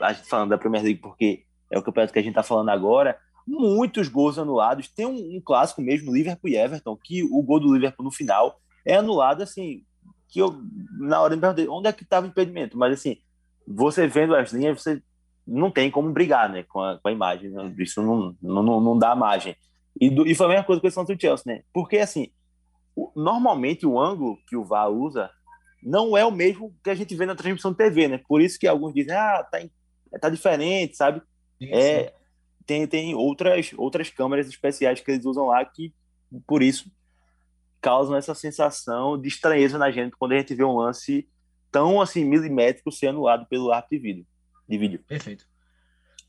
a gente falando da Premier League porque é o campeonato que a gente está falando agora, muitos gols anulados. Tem um, um, clássico mesmo, Liverpool e Everton, que o gol do Liverpool no final é anulado, assim, que eu, na hora, me perguntei onde é que estava o impedimento, mas assim, você vendo as linhas, você não tem como brigar, né, com a, com a imagem, né? isso não, não, não dá margem. E, do, e foi a mesma coisa com esse do Chelsea, né, porque assim, normalmente o ângulo que o VAR usa não é o mesmo que a gente vê na transmissão de TV, né, por isso que alguns dizem, ah, tá, tá diferente, sabe, é, tem, tem outras, outras câmeras especiais que eles usam lá que, por isso, causam essa sensação de estranheza na gente quando a gente vê um lance tão assim milimétrico ser anulado pelo árbitro de vídeo. De vídeo. Perfeito.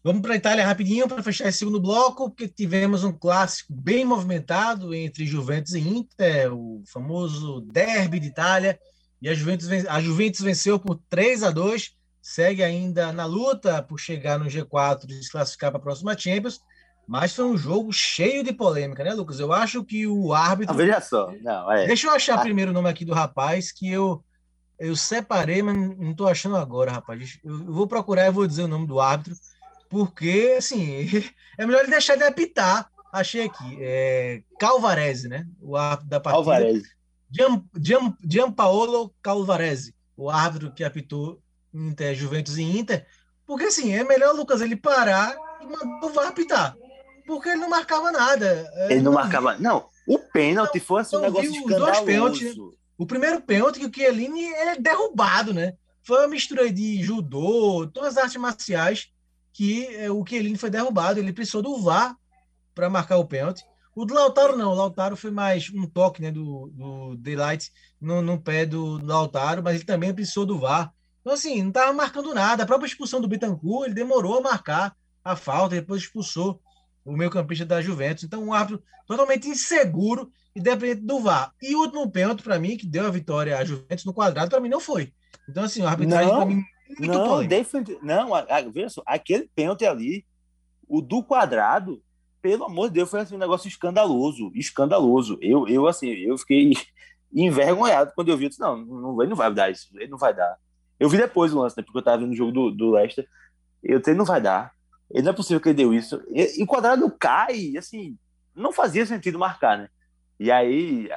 Vamos para a Itália rapidinho para fechar esse segundo bloco, porque tivemos um clássico bem movimentado entre Juventus e Inter, o famoso derby de Itália, e a Juventus, a Juventus venceu por 3 a 2 segue ainda na luta por chegar no G4 e se classificar para a próxima Champions, mas foi um jogo cheio de polêmica, né, Lucas? Eu acho que o árbitro. Ah, veja só, não, é. Deixa eu achar ah. primeiro o nome aqui do rapaz, que eu, eu separei, mas não estou achando agora, rapaz. Eu vou procurar e vou dizer o nome do árbitro, porque, assim, é melhor ele deixar de apitar. Achei aqui, é Calvarese, né? O árbitro da partida. Calvarese. Gian, Gian, Gianpaolo Calvarese, o árbitro que apitou Inter, Juventus e Inter, porque assim, é melhor o Lucas ele parar e mandar o VAR apitar. Porque ele não marcava nada. É, ele não, não marcava. Não, o pênalti foi assim, um negócio escandaloso. Pênalti, o primeiro pênalti que o Chiellini é derrubado, né? Foi uma mistura de judô, todas as artes marciais que é, o Chiellini foi derrubado. Ele precisou do VAR para marcar o pênalti. O do Lautaro não, o Lautaro foi mais um toque né, do, do Daylight no, no pé do, do Lautaro, mas ele também precisou do VAR. Então, assim, não estava marcando nada. A própria expulsão do Bittencourt, ele demorou a marcar a falta, depois expulsou o meio campista da Juventus. Então, um árbitro totalmente inseguro e dependente do VAR. E o último pênalti, para mim, que deu a vitória à Juventus no quadrado, para mim não foi. Então, assim, a arbitragem para mim muito não, não, a, a, veja só, aquele pênalti ali, o do quadrado, pelo amor de Deus, foi assim, um negócio escandaloso, escandaloso. Eu, eu assim, eu fiquei envergonhado quando eu vi, eu disse, não, não, ele não vai dar isso, ele não vai dar. Eu vi depois o lance, né? Porque eu tava vendo o jogo do, do Leicester. Eu ele não vai dar. Ele não é possível que ele deu isso. E, e o quadrado cai, assim, não fazia sentido marcar, né? E aí.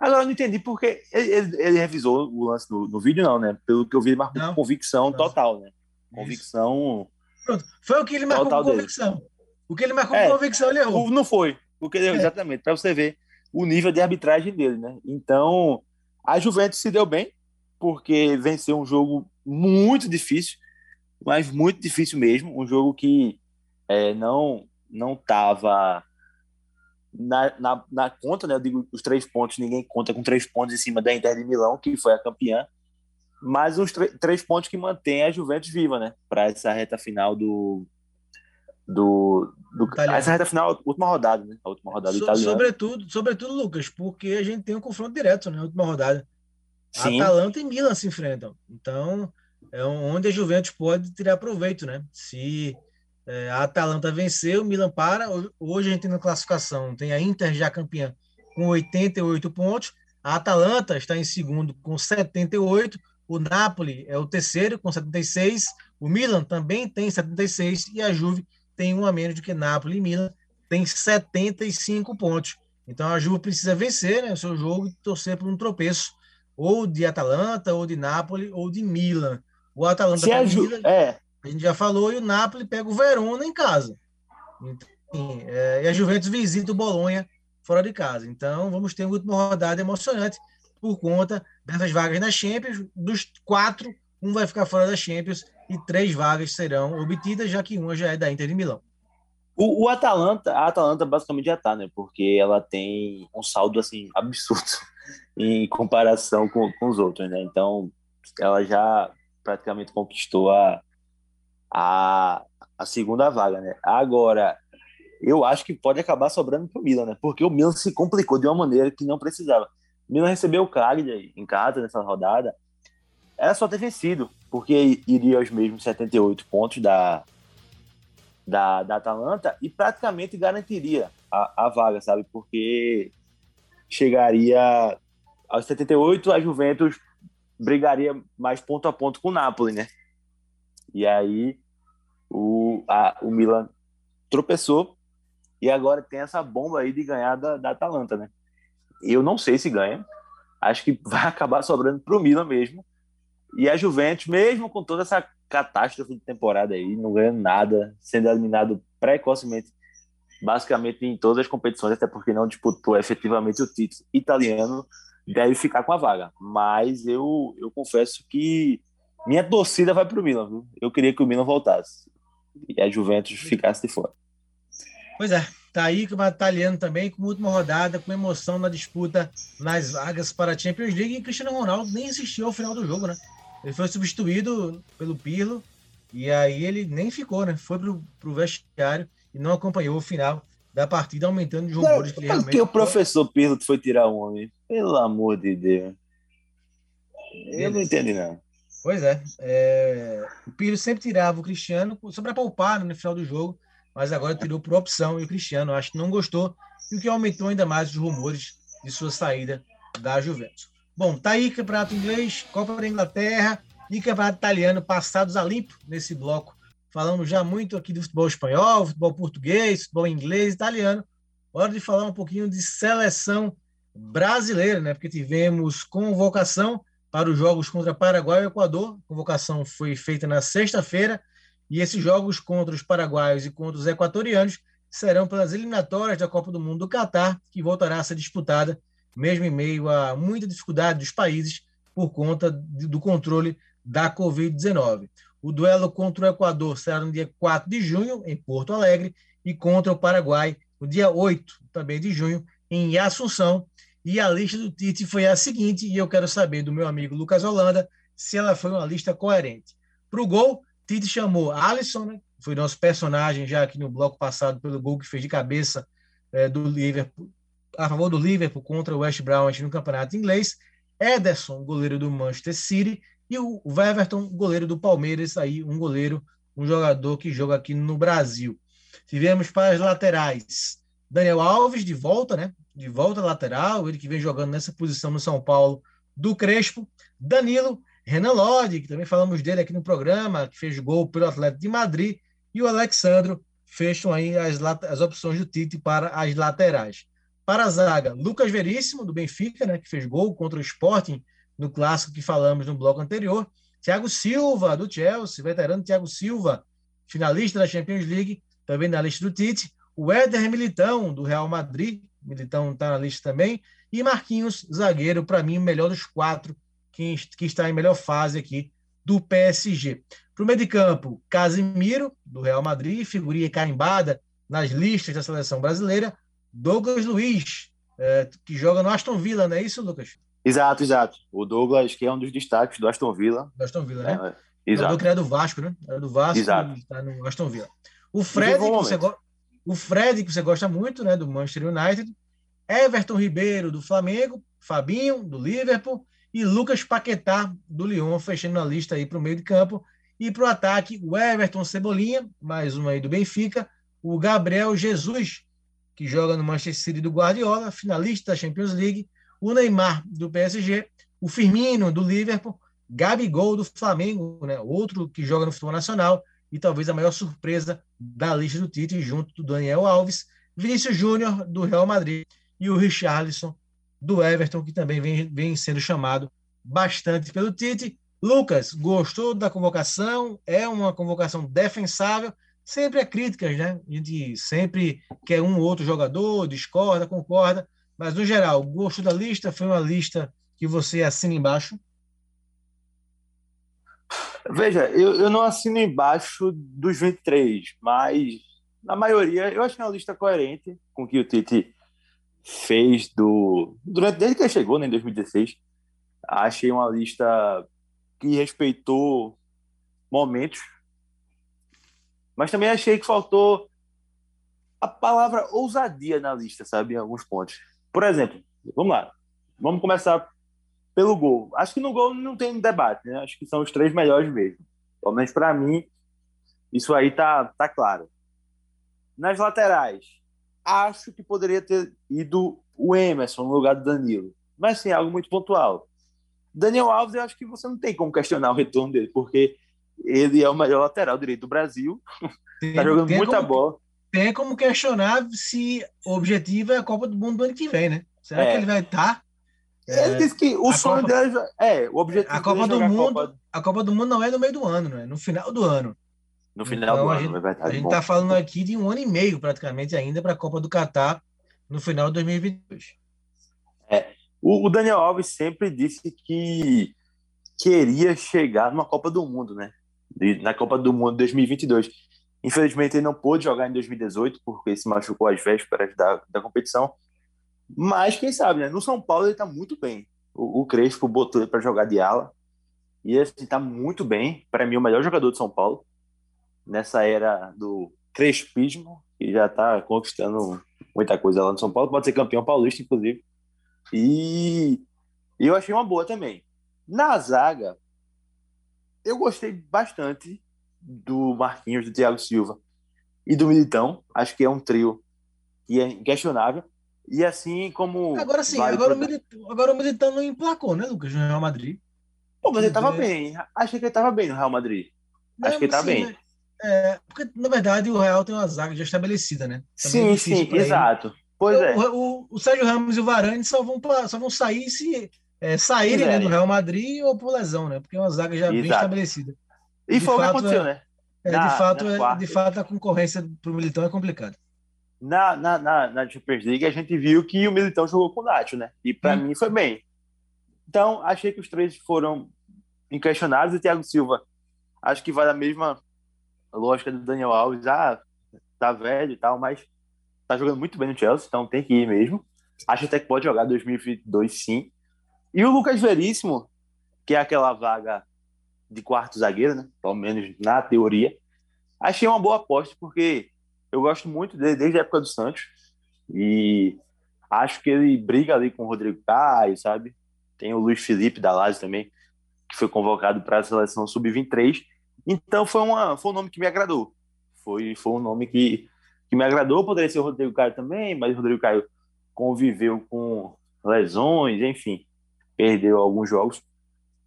Agora eu não entendi porque ele, ele, ele revisou o lance no, no, vídeo, não, né? Pelo que eu vi, ele marcou não. convicção total, né? Convicção. Pronto. Foi o que ele marcou com convicção. Dele. O que ele marcou é, com convicção, ele errou. Não foi. Porque, é. Exatamente, para você ver o nível de arbitragem dele, né? Então, a Juventus se deu bem, porque venceu um jogo muito difícil, mas muito difícil mesmo, um jogo que é, não não estava na, na, na, conta, né? Eu digo os três pontos, ninguém conta com três pontos em cima da Inter de Milão, que foi a campeã, mas os três pontos que mantém a Juventus viva, né? Para essa reta final do, do, do essa reta final, última rodada, né? A última rodada so, italiana. Sobretudo, sobretudo, Lucas, porque a gente tem um confronto direto, né? última rodada. Sim. Atalanta e Milan se enfrentam. Então, é onde a Juventus pode tirar proveito, né? Se é, a Atalanta vencer, o Milan para. Hoje a gente tem na classificação, tem a Inter já campeã com 88 pontos, a Atalanta está em segundo com 78, o Napoli é o terceiro com 76, o Milan também tem 76 e a Juve tem um a menos do que Napoli e Milan, tem 75 pontos. Então a Juve precisa vencer né, o seu jogo e torcer por um tropeço ou de Atalanta, ou de Nápoles, ou de Milan. O Atalanta pega o Milan, é. A gente já falou, e o Napoli pega o Verona em casa. Então, é, e a Juventus visita o Bolonha fora de casa. Então, vamos ter uma última rodada emocionante por conta dessas vagas na Champions. Dos quatro, um vai ficar fora da Champions e três vagas serão obtidas, já que uma já é da Inter de Milão. O, o Atalanta, a Atalanta basicamente já está, né? Porque ela tem um saldo assim absurdo em comparação com, com os outros, né? Então, ela já praticamente conquistou a, a, a segunda vaga, né? Agora, eu acho que pode acabar sobrando para o Milan, né? Porque o Milan se complicou de uma maneira que não precisava. O Milan recebeu o Cagliari em casa nessa rodada. Era só ter vencido, porque iria aos mesmos 78 pontos da, da, da Atalanta e praticamente garantiria a, a vaga, sabe? Porque chegaria aos 78, a Juventus brigaria mais ponto a ponto com o Napoli, né? E aí o, a, o Milan tropeçou e agora tem essa bomba aí de ganhar da, da Atalanta, né? Eu não sei se ganha. Acho que vai acabar sobrando para o Milan mesmo. E a Juventus, mesmo com toda essa catástrofe de temporada aí, não ganhando nada, sendo eliminado precocemente, basicamente em todas as competições, até porque não disputou efetivamente o título italiano, deve ficar com a vaga. Mas eu, eu confesso que minha torcida vai para o Milan, viu? Eu queria que o Milan voltasse e a Juventus ficasse de fora. Pois é, tá aí com o italiano também, com última rodada, com emoção na disputa nas vagas para a Champions League. E Cristiano Ronaldo nem assistiu ao final do jogo, né? Ele foi substituído pelo Pirlo e aí ele nem ficou, né? Foi pro, pro vestiário e não acompanhou o final da partida, aumentando os rumores que ele Por realmente. que o professor Pirlo foi tirar o homem? Pelo amor de Deus. Eu não entendi, não. Pois é, é, o Pirlo sempre tirava o Cristiano só para poupar né, no final do jogo, mas agora tirou por opção e o Cristiano acho que não gostou, e o que aumentou ainda mais os rumores de sua saída da Juventus. Bom, tá aí Campeonato Inglês, Copa da Inglaterra e Campeonato Italiano passados a limpo nesse bloco. Falamos já muito aqui do futebol espanhol, futebol português, futebol inglês, italiano. Hora de falar um pouquinho de seleção brasileira, né? Porque tivemos convocação para os jogos contra Paraguai e Equador. A convocação foi feita na sexta-feira e esses jogos contra os paraguaios e contra os equatorianos serão pelas eliminatórias da Copa do Mundo do Catar, que voltará a ser disputada mesmo em meio a muita dificuldade dos países por conta do controle da Covid-19. O duelo contra o Equador será no dia 4 de junho, em Porto Alegre, e contra o Paraguai no dia 8, também de junho, em Assunção. E a lista do Tite foi a seguinte, e eu quero saber do meu amigo Lucas Holanda se ela foi uma lista coerente. Para o gol, Tite chamou Alisson, né? foi nosso personagem já aqui no bloco passado pelo gol que fez de cabeça é, do Liverpool, a favor do Liverpool contra o West Brom no campeonato inglês. Ederson, goleiro do Manchester City, e o Everton, goleiro do Palmeiras, aí um goleiro, um jogador que joga aqui no Brasil. Tivemos para as laterais Daniel Alves de volta, né? De volta lateral, ele que vem jogando nessa posição no São Paulo do Crespo. Danilo, Renan Lodi, que também falamos dele aqui no programa, que fez gol pelo Atlético de Madrid, e o Alexandro fecham aí as, as opções do Tite para as laterais. Para a zaga, Lucas Veríssimo, do Benfica, né, que fez gol contra o Sporting no clássico que falamos no bloco anterior. Thiago Silva, do Chelsea, veterano Thiago Silva, finalista da Champions League, também na lista do Tite. O Éder Militão, do Real Madrid, Militão está na lista também. E Marquinhos, zagueiro, para mim, o melhor dos quatro, que, que está em melhor fase aqui do PSG. Para o meio de campo, Casimiro, do Real Madrid, figurinha carimbada nas listas da seleção brasileira. Douglas Luiz, é, que joga no Aston Villa, não é isso, Lucas? Exato, exato. O Douglas, que é um dos destaques do Aston Villa. Do Aston Villa, né? É, exato. que era do Vasco, né? Era do Vasco exato. está no Aston Villa. O Fred, que você go... o Fred, que você gosta muito, né? Do Manchester United. Everton Ribeiro, do Flamengo. Fabinho, do Liverpool. E Lucas Paquetá, do Lyon, fechando a lista aí para o meio de campo. E para o ataque, o Everton Cebolinha, mais um aí do Benfica. O Gabriel Jesus, que joga no Manchester City do Guardiola, finalista da Champions League o Neymar do PSG, o Firmino do Liverpool, Gabigol do Flamengo, né? outro que joga no futebol nacional e talvez a maior surpresa da lista do Tite, junto do Daniel Alves, Vinícius Júnior do Real Madrid e o Richarlison do Everton, que também vem, vem sendo chamado bastante pelo Tite. Lucas, gostou da convocação? É uma convocação defensável? Sempre há críticas, né? A gente sempre quer um ou outro jogador, discorda, concorda, mas, no geral, gosto da lista foi uma lista que você assina embaixo? Veja, eu, eu não assino embaixo dos 23, mas na maioria eu achei uma lista coerente com o que o Tite fez do durante desde que ele chegou né, em 2016. Achei uma lista que respeitou momentos, mas também achei que faltou a palavra ousadia na lista, sabe, em alguns pontos. Por exemplo, vamos lá. Vamos começar pelo gol. Acho que no gol não tem debate, né? Acho que são os três melhores mesmo. Pelo menos para mim, isso aí tá, tá claro. Nas laterais, acho que poderia ter ido o Emerson no lugar do Danilo. Mas sim, algo muito pontual. Daniel Alves, eu acho que você não tem como questionar o retorno dele, porque ele é o melhor lateral direito do Brasil. Tá jogando muita como, bola tem como questionar se o objetivo é a Copa do Mundo do ano que vem, né? Será É. que ele vai estar? Ele disse que o a sonho Copa- dele é o objetivo A Copa dele é do jogar a Mundo, Copa a Copa do Mundo não é no meio do ano, né? No final do ano. no final Então, do a ano, gente- é verdade. A gente está falando aqui de um ano e meio praticamente ainda para a Copa do Catar no final de 2022. O, o Daniel Alves sempre disse que queria chegar numa Copa do Mundo, né? De- Na Copa do Mundo 2022. Infelizmente, ele não pôde jogar em 2018, porque se machucou às vésperas da, da competição. Mas quem sabe, né? No São Paulo ele tá muito bem. O, o Crespo botou ele para jogar de ala. E assim, tá muito bem. Para mim, o melhor jogador de São Paulo. Nessa era do Crespismo, que já tá conquistando muita coisa lá no São Paulo. Pode ser campeão paulista, inclusive. E eu achei uma boa também. Na zaga, eu gostei bastante do Marquinhos, do Thiago Silva e do Militão. Acho que é um trio que é inquestionável. E assim como. Agora sim, vale agora, o pro- Militão, agora o Militão não emplacou, né, Lucas, no Real Madrid. Pô, mas ele tava É. bem. Achei que ele tava bem no Real Madrid. Acho Não, que ele tá sim, bem. né? É, porque, na verdade, o Real tem uma zaga já estabelecida, né? Também é Sim, sim, ele. exato. Pois é. O, o- o Sérgio Ramos e o Varane só vão, pra- só vão sair se é, saírem né, do Real Madrid ou por lesão, né? Porque é uma zaga já bem Exato. estabelecida. E de foi o que aconteceu, é- né? É, Na- de, fato, é, de fato, a concorrência pro Militão é complicada. Na, na, na, na Champions League, a gente viu que o Militão jogou com o Nacho, né? E pra Hum. mim foi bem. Então, achei que os três foram inquestionáveis. O Thiago Silva, acho que vai da mesma lógica do Daniel Alves. Ah, tá velho e tal, mas tá jogando muito bem no Chelsea, então tem que ir mesmo. Acho até que pode jogar 2022 sim. E o Lucas Veríssimo, que é aquela vaga de quarto zagueiro, né? Pelo menos na teoria. Achei uma boa aposta, porque eu gosto muito dele desde a época do Santos. E acho que ele briga ali com o Rodrigo Caio, sabe? Tem o Luiz Felipe da Lazio também, que foi convocado para a seleção sub-23. Então foi, uma, foi um nome que me agradou. Foi, foi um nome que, que me agradou. Poderia ser o Rodrigo Caio também, mas o Rodrigo Caio conviveu com lesões, enfim, perdeu alguns jogos.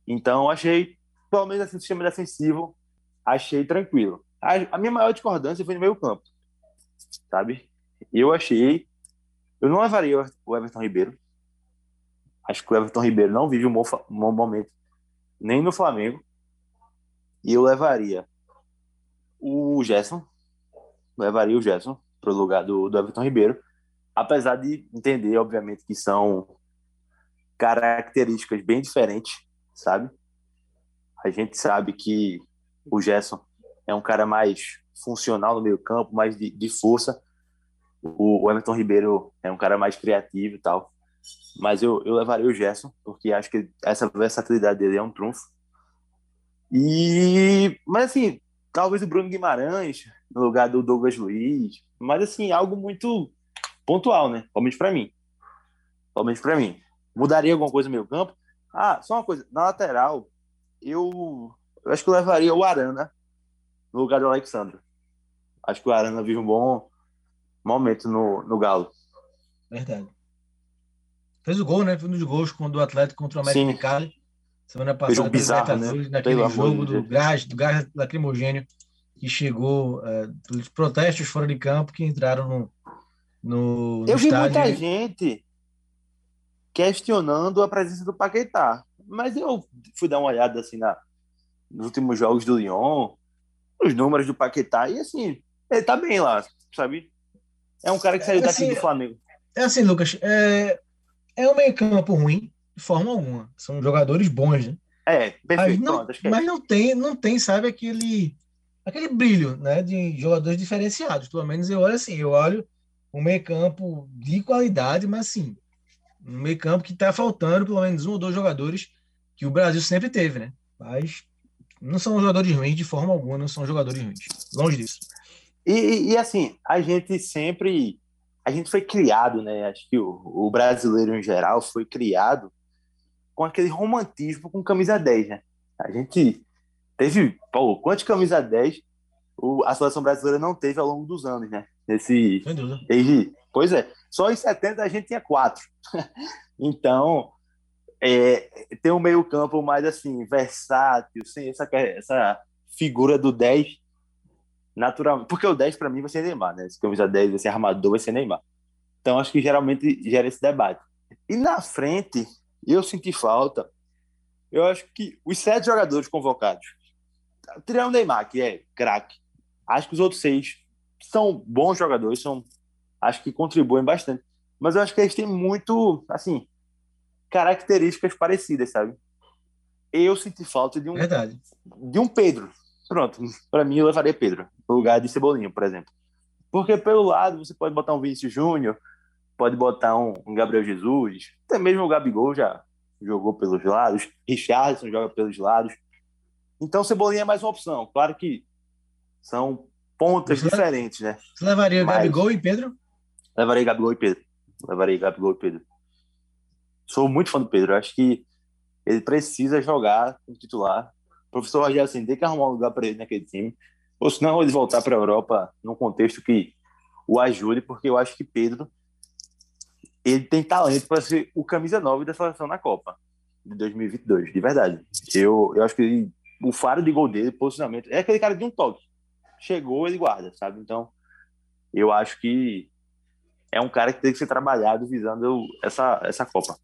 Então achei, pelo menos assim, o sistema defensivo, achei tranquilo. A, a minha maior discordância foi no meio campo, sabe? Eu achei, eu não levaria o Everton Ribeiro. Acho que o Everton Ribeiro não vive um bom, um bom momento nem no Flamengo. E eu levaria o Gerson, levaria o Gerson para o lugar do, do Everton Ribeiro, apesar de entender, obviamente, que são características bem diferentes, sabe? A gente sabe que o Gerson é um cara mais funcional no meio campo, mais de, de força. O, o Everton Ribeiro é um cara mais criativo e tal. Mas eu, eu levaria o Gerson, porque acho que essa versatilidade dele é um trunfo. E, mas assim, talvez o Bruno Guimarães no lugar do Douglas Luiz, mas assim, algo muito pontual, né? Pelo para mim. Pelo para mim. Mudaria alguma coisa no meio campo? Ah, só uma coisa, na lateral, eu, eu acho que eu levaria o Arana no lugar do Alexandre. Acho que o Arana vive um bom momento no, no Galo. Verdade. Fez o gol, né? Foi um dos gols o Atlético contra o América Sim. de Cali. Semana Fez um passada, bizarro, né? Naquele Pelo jogo do gás, do gás lacrimogênio que chegou eh, dos protestos fora de campo que entraram no, no, no Eu vi estádio. muita gente questionando a presença do Paquetá, mas eu fui dar uma olhada assim na, nos últimos jogos do Lyon, os números do Paquetá, e assim, ele tá bem lá, sabe? É um cara que saiu É, daqui assim, do Flamengo. É assim, Lucas, é, é um meio-campo ruim, de forma alguma. São jogadores bons, né? É, Mas perfeito, não, pronto, que é. mas não tem, não tem, sabe, aquele, aquele brilho, né, de jogadores diferenciados. Pelo menos eu olho assim, eu olho um meio-campo de qualidade, mas assim, um meio-campo que está faltando pelo menos um ou dois jogadores que o Brasil sempre teve, né? Mas não são jogadores ruins de forma alguma, não são jogadores ruins. Longe disso. E, e- assim, a gente sempre. A gente foi criado, né? Acho que o, o brasileiro em geral foi criado com aquele romantismo com camisa 10, né? A gente teve. Pô, quantas camisa 10 o, a seleção brasileira não teve ao longo dos anos, né? Nesse. Desde, pois é, só em 70 a gente tinha quatro. então, é, tem um meio-campo mais assim, versátil, sem essa, essa figura do 10 naturalmente. Porque o 10 para mim vai ser Neymar, né? Se camisa 10 vai ser armador, vai ser Neymar. Então, acho que geralmente gera esse debate. E na frente, eu senti falta. Eu acho que os sete jogadores convocados, tirando o Neymar, que é craque, acho que os outros seis são bons jogadores, são acho que contribuem bastante. Mas eu acho que eles têm muito, assim, características parecidas, sabe? Eu senti falta de um, Verdade. de um Pedro. Pronto, para mim eu levaria Pedro. no lugar de Cebolinha, por exemplo. Porque pelo lado você pode botar um Vinícius Júnior, pode botar um, um, Gabriel Jesus, até mesmo o Gabigol já jogou pelos lados, Richardson joga pelos lados. Então Cebolinha é mais uma opção. Claro que são pontas você diferentes, né? Você levaria Mas, Gabigol e Pedro? Levarei Gabigol e Pedro. Levarei Gabigol e Pedro. Sou muito fã do Pedro. Acho que ele precisa jogar como titular. O professor Rogério assim, tem que arrumar um lugar para ele naquele time. Ou senão ele voltar para a Europa num contexto que o ajude, porque eu acho que Pedro ele tem talento para ser o camisa 9 da seleção na Copa de 2022, de verdade. Eu, eu acho que ele, o faro de gol dele, posicionamento, é aquele cara de um toque. Chegou, ele guarda, sabe? Então, eu acho que é um cara que tem que ser trabalhado visando essa, essa Copa.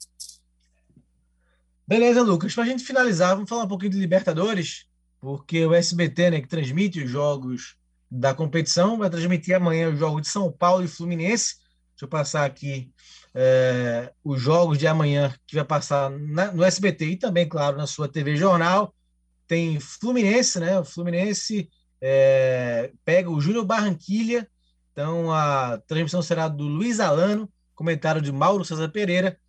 Beleza, Lucas. Para a gente finalizar, vamos falar um pouquinho de Libertadores, porque o SBT, né, que transmite os jogos da competição, vai transmitir amanhã os jogos de São Paulo e Fluminense. Deixa eu passar aqui é, os jogos de amanhã que vai passar na, no SBT e também, claro, na sua TV Jornal. Tem Fluminense, né? O Fluminense é, pega o Júnior Barranquilha. Então a transmissão será do Luiz Alano, comentário de Mauro César Pereira,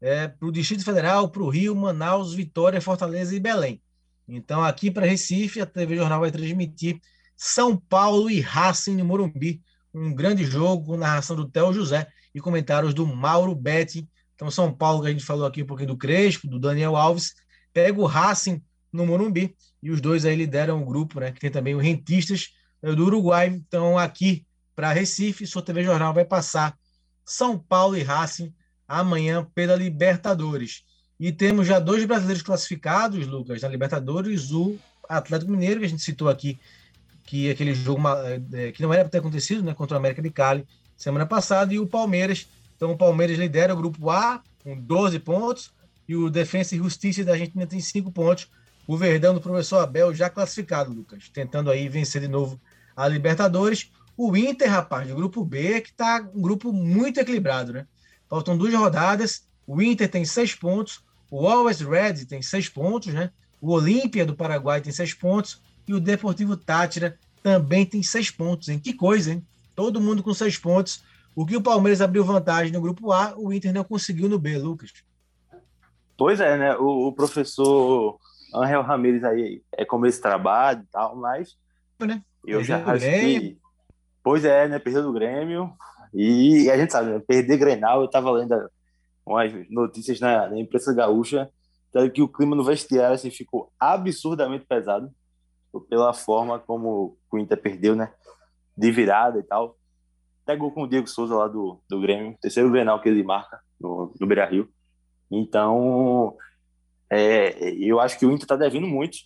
é, para o Distrito Federal, para o Rio, Manaus, Vitória, Fortaleza e Belém. Então, aqui para Recife, a TV Jornal vai transmitir São Paulo e Racing no Morumbi, um grande jogo com narração do Theo José e comentários do Mauro Betti. Então, São Paulo, que a gente falou aqui um pouquinho do Crespo, do Daniel Alves, pega o Racing no Morumbi e os dois aí lideram o grupo, né? Que tem também o Rentistas né, do Uruguai. Então, aqui para Recife, sua TV Jornal vai passar São Paulo e Racing amanhã pela Libertadores. E temos já dois brasileiros classificados, Lucas, na Libertadores, o Atlético Mineiro, que a gente citou aqui, que aquele jogo é, que não era para ter acontecido, né, contra o América de Cali semana passada, e o Palmeiras. Então o Palmeiras lidera o grupo A com 12 pontos e o Defensa e Justiça da Argentina tem 5 pontos. O Verdão do professor Abel já classificado, Lucas, tentando aí vencer de novo a Libertadores. O Inter, rapaz, do grupo B, que está um grupo muito equilibrado, né? Faltam duas rodadas. O Inter tem seis pontos. O Always Red tem seis pontos, né? O Olímpia do Paraguai tem seis pontos. E o Deportivo Tátira também tem seis pontos, hein? Que coisa, hein? Todo mundo com seis pontos. O que o Palmeiras abriu vantagem no grupo A, o Inter não conseguiu no B, Lucas. Pois é, né? O, o professor Angel Ramirez aí é como esse trabalho e tal, mas né? eu já acho que. Pois é, né? Perdeu do Grêmio. E a gente sabe, né? perder Grenal, eu estava lendo umas notícias na, na imprensa gaúcha, que o clima no vestiário assim, ficou absurdamente pesado pela forma como o Inter perdeu, né? De virada e tal. Pegou com o Diego Souza lá do, do Grêmio, terceiro Grenal que ele marca no, no Beira Rio. Então, é, eu acho que o Inter está devendo muito.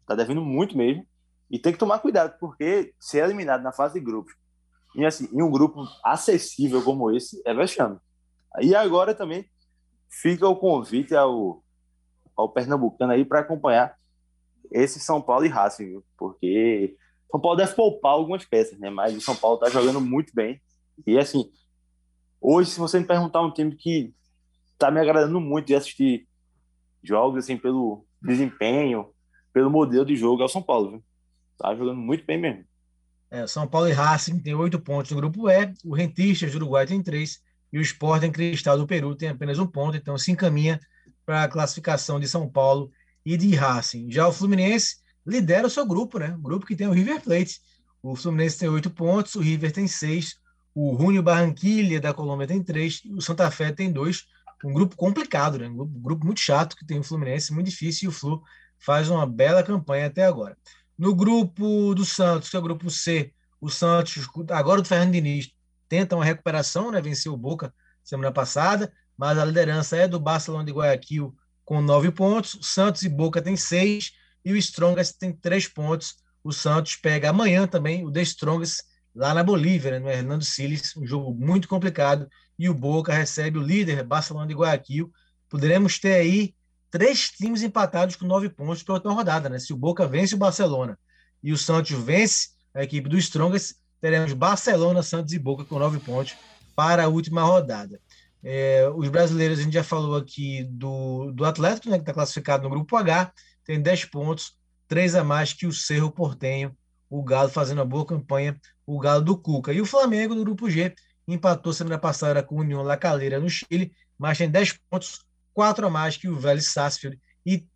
Está devendo muito mesmo. E tem que tomar cuidado, porque ser eliminado na fase de grupos e assim, em um grupo acessível como esse, é vexame. E agora também fica o convite ao, ao Pernambucano aí para acompanhar esse São Paulo e Racing, porque São Paulo deve poupar algumas peças, né? Mas o São Paulo está jogando muito bem. E assim, hoje, se você me perguntar um time que está me agradando muito de assistir jogos, assim, pelo desempenho, pelo modelo de jogo, é o São Paulo, viu? Tá jogando muito bem mesmo. É, São Paulo e Racing tem oito pontos no grupo E, o Rentistas do Uruguai tem três, e o Sporting Cristal do Peru tem apenas um ponto, então se encaminha para a classificação de São Paulo e de Racing. Já o Fluminense lidera o seu grupo, né? O grupo que tem o River Plate. O Fluminense tem oito pontos, o River tem seis, o Junio Barranquilha da Colômbia tem três, e o Santa Fé tem dois. Um grupo complicado, né? Um grupo muito chato que tem o Fluminense, muito difícil, e o Flu faz uma bela campanha até agora. No grupo do Santos, que é o grupo C, o Santos, agora o Fernando Diniz, tenta uma recuperação, né? Venceu o Boca semana passada, mas a liderança é do Barcelona de Guayaquil com nove pontos. Santos e Boca tem seis e o Strongest tem três pontos. O Santos pega amanhã também o The Strongest lá na Bolívia, né, no Hernando Siles, um jogo muito complicado. E o Boca recebe o líder Barcelona de Guayaquil. Poderemos ter aí três times empatados com nove pontos para última rodada, né? Se o Boca vence o Barcelona e o Santos vence a equipe do Strongest, teremos Barcelona, Santos e Boca com nove pontos para a última rodada. É, os brasileiros, a gente já falou aqui do, do Atlético, né, que está classificado no grupo H, tem 10 pontos, três a mais que o Cerro Portenho, o Galo fazendo uma boa campanha, o Galo do Cuca. E o Flamengo, no grupo G, empatou semana passada com o União La Calera no Chile, mas tem 10 pontos, 4 a mais que o Vélez Sarsfield e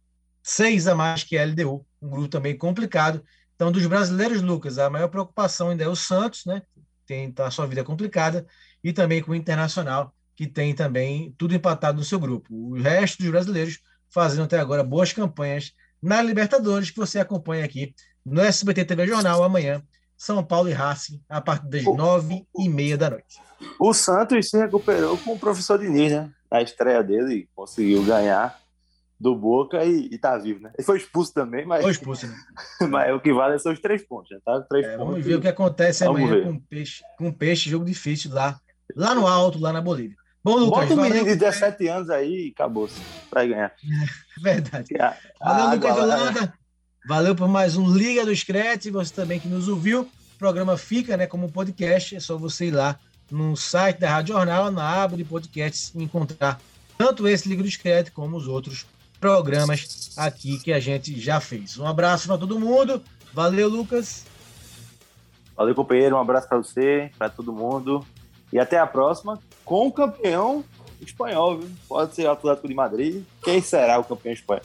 6 a mais que a LDU, um grupo também complicado. Então, dos brasileiros, Lucas, a maior preocupação ainda é o Santos, né? Tem tá, a sua vida complicada, e também com o Internacional, que tem também tudo empatado no seu grupo. O resto dos brasileiros fazendo até agora boas campanhas na Libertadores, que você acompanha aqui no SBT TV Jornal amanhã, São Paulo e Racing, a partir das nove e meia da noite. O Santos se recuperou com o professor Diniz, né? A estreia dele conseguiu ganhar do Boca e, e tá vivo, né? Ele foi expulso também, mas. Foi expulso, né? mas o que vale são os três pontos, né? Tá? Três É, pontos. vamos ver o que acontece amanhã ver. com o peixe, com peixe, jogo difícil lá, lá no alto, lá na Bolívia. Bom, Lucas, Bota um menino de 17 anos aí e acabou-se. Vai ganhar. verdade. A- a Valeu, água Lucas Holanda. Valeu por mais um Liga do Screte. Você também que nos ouviu. O programa fica né, como podcast. É só você ir lá no site da Rádio Jornal, na aba de podcasts, encontrar tanto esse do Screte como os outros programas aqui que a gente já fez. Um abraço para todo mundo. Valeu, Lucas. Valeu, companheiro. Um abraço pra você, pra todo mundo. E até a próxima com o campeão espanhol, viu? Pode ser o Atlético de Madrid. Quem será o campeão espanhol?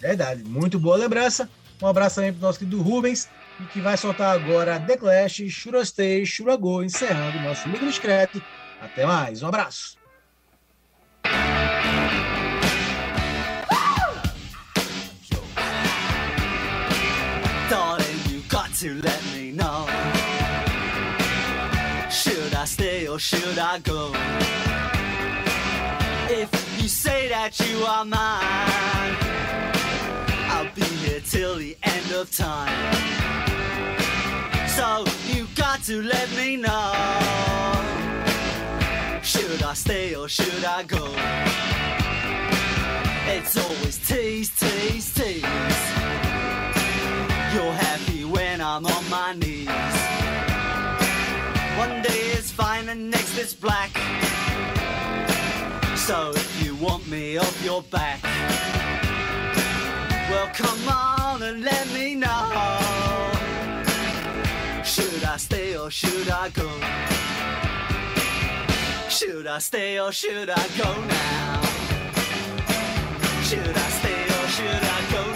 Verdade, muito boa lembrança. Um abraço também para o nosso querido Rubens, e que vai soltar agora The Clash, Shurastei, Shuragô, encerrando o nosso Liga do Screte. Até mais, um abraço. To let me know. Should I stay or should I go? If you say that you are mine, I'll be here till the end of time. To let me know. Should I stay or should I go? It's always tease, tease, tease. You're happy when I'm on my knees. One day it's fine and next it's black. So if you want me off your back, well come on and let me know. I stay or should I go? Should I stay or should I go now? Should I stay or should I go now?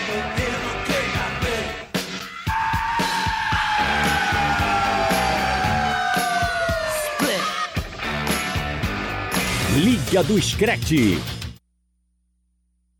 Do Screte.